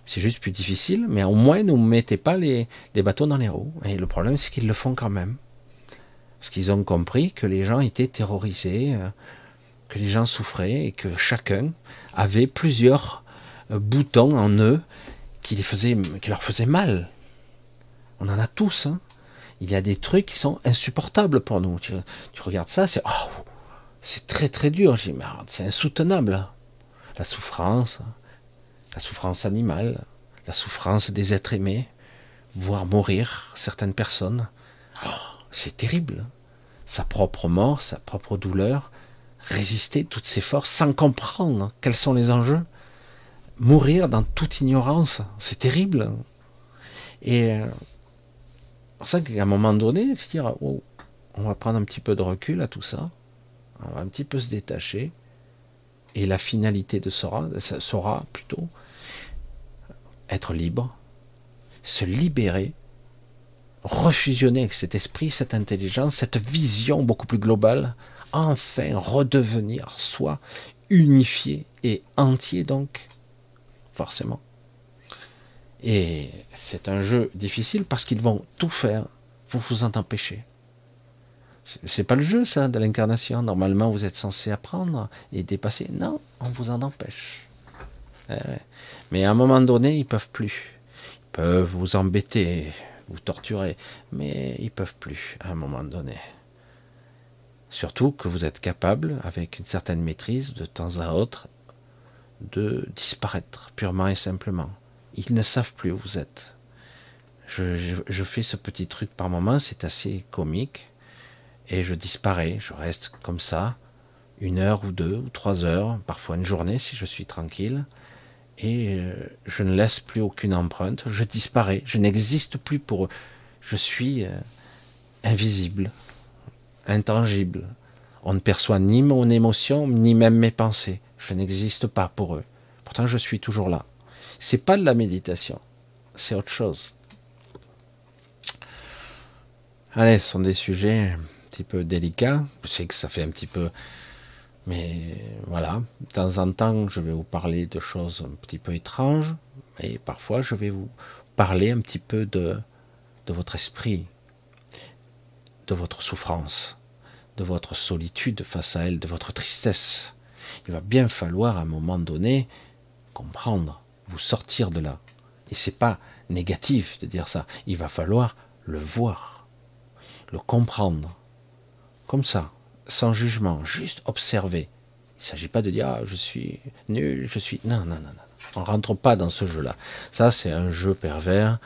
c'est juste plus difficile, mais au moins, ne mettez pas les, les bateaux dans les roues. Et le problème, c'est qu'ils le font quand même. Parce qu'ils ont compris que les gens étaient terrorisés, euh, que les gens souffraient et que chacun avait plusieurs euh, boutons en eux qui, les leur faisaient mal. On en a tous. Hein. Il y a des trucs qui sont insupportables pour nous. Tu, regardes ça, c'est oh, c'est très très dur. c'est insoutenable. La souffrance, la souffrance animale, la souffrance des êtres aimés, voir mourir certaines personnes. Oh, c'est terrible. Sa propre mort, sa propre douleur, résister toutes ces forces sans comprendre quels sont les enjeux mourir dans toute ignorance, c'est terrible. Et euh, c'est pour ça qu'à un moment donné, oh, on va prendre un petit peu de recul à tout ça, on va un petit peu se détacher, et la finalité de sera, sera plutôt être libre, se libérer, refusionner avec cet esprit, cette intelligence, cette vision beaucoup plus globale, enfin redevenir soi, unifié et entier donc forcément. Et c'est un jeu difficile parce qu'ils vont tout faire pour vous en empêcher. C'est pas le jeu, ça, de l'incarnation. Normalement, vous êtes censé apprendre et dépasser. Non, on vous en empêche. Eh mais à un moment donné, ils peuvent plus. Ils peuvent vous embêter, vous torturer, mais ils peuvent plus à un moment donné. Surtout que vous êtes capable, avec une certaine maîtrise, de temps à autre, de disparaître purement et simplement. Ils ne savent plus où vous êtes. Je, fais ce petit truc par moment, c'est assez comique, et je disparais, je reste comme ça, une heure ou deux ou trois heures, parfois une journée si je suis tranquille, et euh, je ne laisse plus aucune empreinte, je disparais, je n'existe plus pour eux, je suis euh, invisible, intangible. On ne perçoit ni mon émotion, ni même mes pensées. Je n'existe pas pour eux. Pourtant, je suis toujours là. C'est pas de la méditation, c'est autre chose. Allez, ce sont des sujets un petit peu délicats. Je sais que ça fait un petit peu, mais voilà. De temps en temps, je vais vous parler de choses un petit peu étranges, et parfois, je vais vous parler un petit peu de, de votre esprit, de votre souffrance, de votre solitude face à elle, de votre tristesse. Il va bien falloir à un moment donné comprendre, vous sortir de là. Et c'est pas négatif de dire ça. Il va falloir le voir, le comprendre, comme ça, sans jugement, juste observer. Il ne s'agit pas de dire ah, je suis nul, je suis non non non non. On rentre pas dans ce jeu-là. Ça c'est un jeu pervers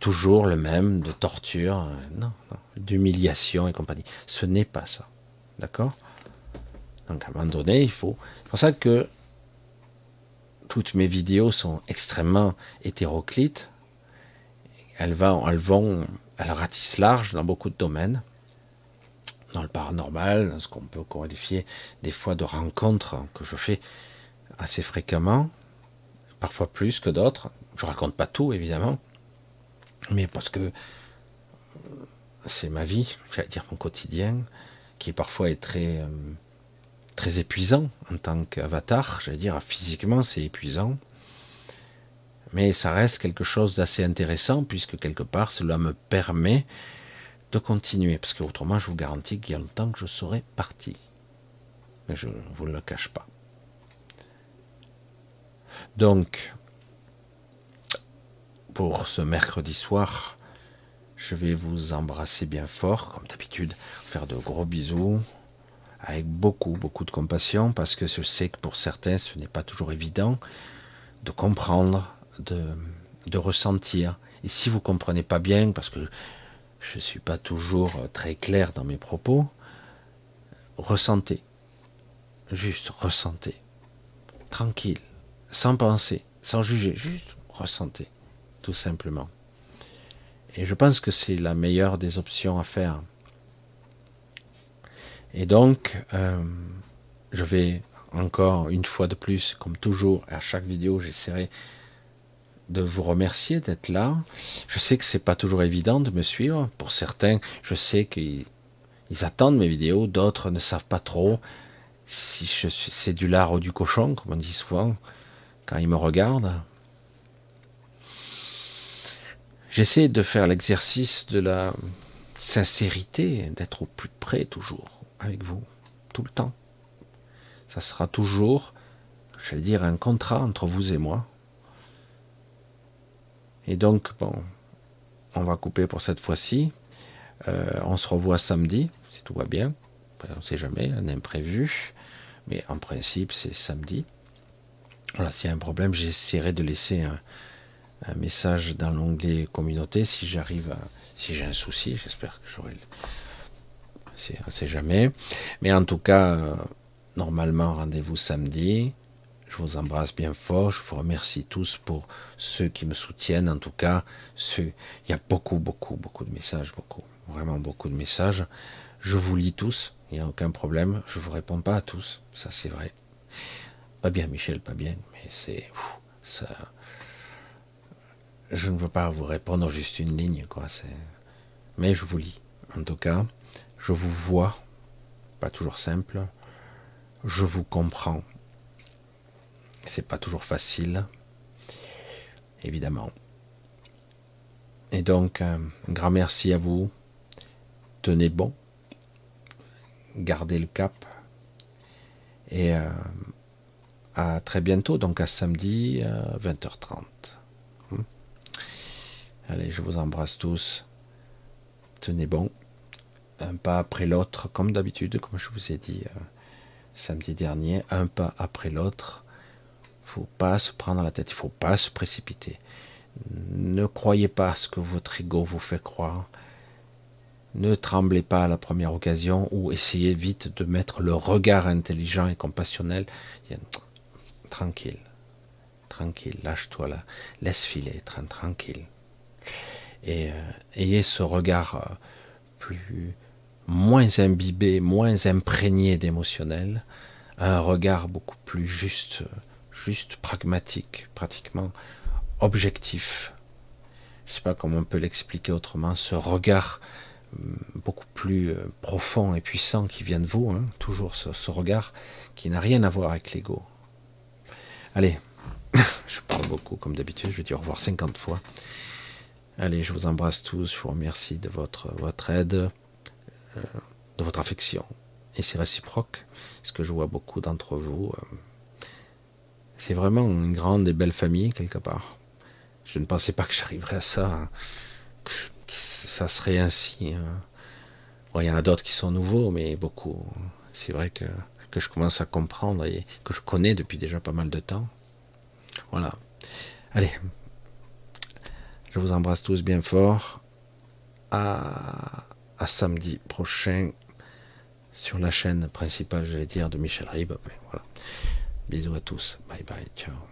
toujours le même, de torture, euh, non, d'humiliation et compagnie. Ce n'est pas ça. D'accord? Donc à un moment donné, il faut. C'est pour ça que toutes mes vidéos sont extrêmement hétéroclites. Elles vont, elles vont, elles ratissent large dans beaucoup de domaines. Dans le paranormal, dans ce qu'on peut qualifier des fois de rencontres que je fais assez fréquemment, parfois plus que d'autres. Je raconte pas tout, évidemment mais parce que c'est ma vie, j'allais dire mon quotidien, qui parfois est très, euh, très épuisant en tant qu'avatar, j'allais dire physiquement c'est épuisant, mais ça reste quelque chose d'assez intéressant puisque quelque part cela me permet de continuer, parce que autrement je vous garantis qu'il y a longtemps que je serais parti. Mais je ne vous le cache pas. Donc, pour ce mercredi soir. Je vais vous embrasser bien fort, comme d'habitude, faire de gros bisous, avec beaucoup, beaucoup de compassion, parce que je sais que pour certains, ce n'est pas toujours évident de comprendre, de, de ressentir. Et si vous comprenez pas bien, parce que je ne suis pas toujours très clair dans mes propos, ressentez. Juste ressentez. Tranquille, sans penser, sans juger, juste ressentez tout simplement. Et je pense que c'est la meilleure des options à faire. Et donc, euh, je vais encore une fois de plus, comme toujours, à chaque vidéo, j'essaierai de vous remercier d'être là. Je sais que c'est pas toujours évident de me suivre. Pour certains, je sais qu'ils attendent mes vidéos, d'autres ne savent pas trop si c'est du lard ou du cochon, comme on dit souvent, quand ils me regardent. J'essaie de faire l'exercice de la sincérité, d'être au plus près toujours avec vous, tout le temps. Ça sera toujours, j'allais dire, un contrat entre vous et moi. Et donc, bon, on va couper pour cette fois-ci. Euh, on se revoit samedi, si tout va bien. On ne sait jamais, un imprévu. Mais en principe, c'est samedi. Voilà, s'il y a un problème, j'essaierai de laisser un, un message dans l'onglet communauté si j'arrive à, si j'ai un souci, j'espère que j'aurai c'est sait jamais. Mais en tout cas, euh, normalement, rendez-vous samedi. Je vous embrasse bien fort. Je vous remercie tous pour ceux qui me soutiennent. En tout cas, il y a beaucoup, beaucoup, beaucoup de messages, beaucoup, vraiment beaucoup de messages. Je vous lis tous. Il n'y a aucun problème. Je vous réponds pas à tous. Ça, c'est vrai. Pas bien, Michel, pas bien. Mais c'est, ça, je ne veux pas vous répondre juste une ligne, quoi. Mais je vous lis. En tout cas, je vous vois. Pas toujours simple. Je vous comprends. C'est pas toujours facile. Évidemment. Et donc, un grand merci à vous. Tenez bon. Gardez le cap. Et euh, à très bientôt, donc à samedi 20h30. Hmm. Allez, je vous embrasse tous. Tenez bon. Un pas après l'autre, comme d'habitude, comme je vous ai dit euh, samedi dernier, un pas après l'autre. Il faut pas se prendre la tête, il faut pas se précipiter. Ne croyez pas ce que votre ego vous fait croire. Ne tremblez pas à la première occasion ou essayez vite de mettre le regard intelligent et compassionnel. Tranquille, tranquille, lâche-toi là, laisse filer, tranquille. Et euh, ayez ce regard euh, plus moins imbibé, moins imprégné d'émotionnel, un regard beaucoup plus juste, juste pragmatique, pratiquement objectif. Je ne sais pas comment on peut l'expliquer autrement, ce regard hum, beaucoup plus euh, profond et puissant qui vient de vous, hein, toujours ce, regard qui n'a rien à voir avec l'ego. Allez, <laughs> je parle beaucoup comme d'habitude, je vais dire au revoir 50 fois. Allez, je vous embrasse tous, je vous remercie de votre, votre aide, euh, de votre affection. Et c'est réciproque, ce que je vois beaucoup d'entre vous. Euh, c'est vraiment une grande et belle famille quelque part. Je ne pensais pas que j'arriverais à ça, hein. que, ça serait ainsi. Hein. il y en a d'autres qui sont nouveaux, mais beaucoup. C'est vrai que, que je commence à comprendre et que je connais depuis déjà pas mal de temps. Voilà. Allez. Je vous embrasse tous bien fort. À, à samedi prochain sur la chaîne principale, j'allais dire, de Michel Ribes. Voilà. Bisous à tous. Bye bye. Ciao.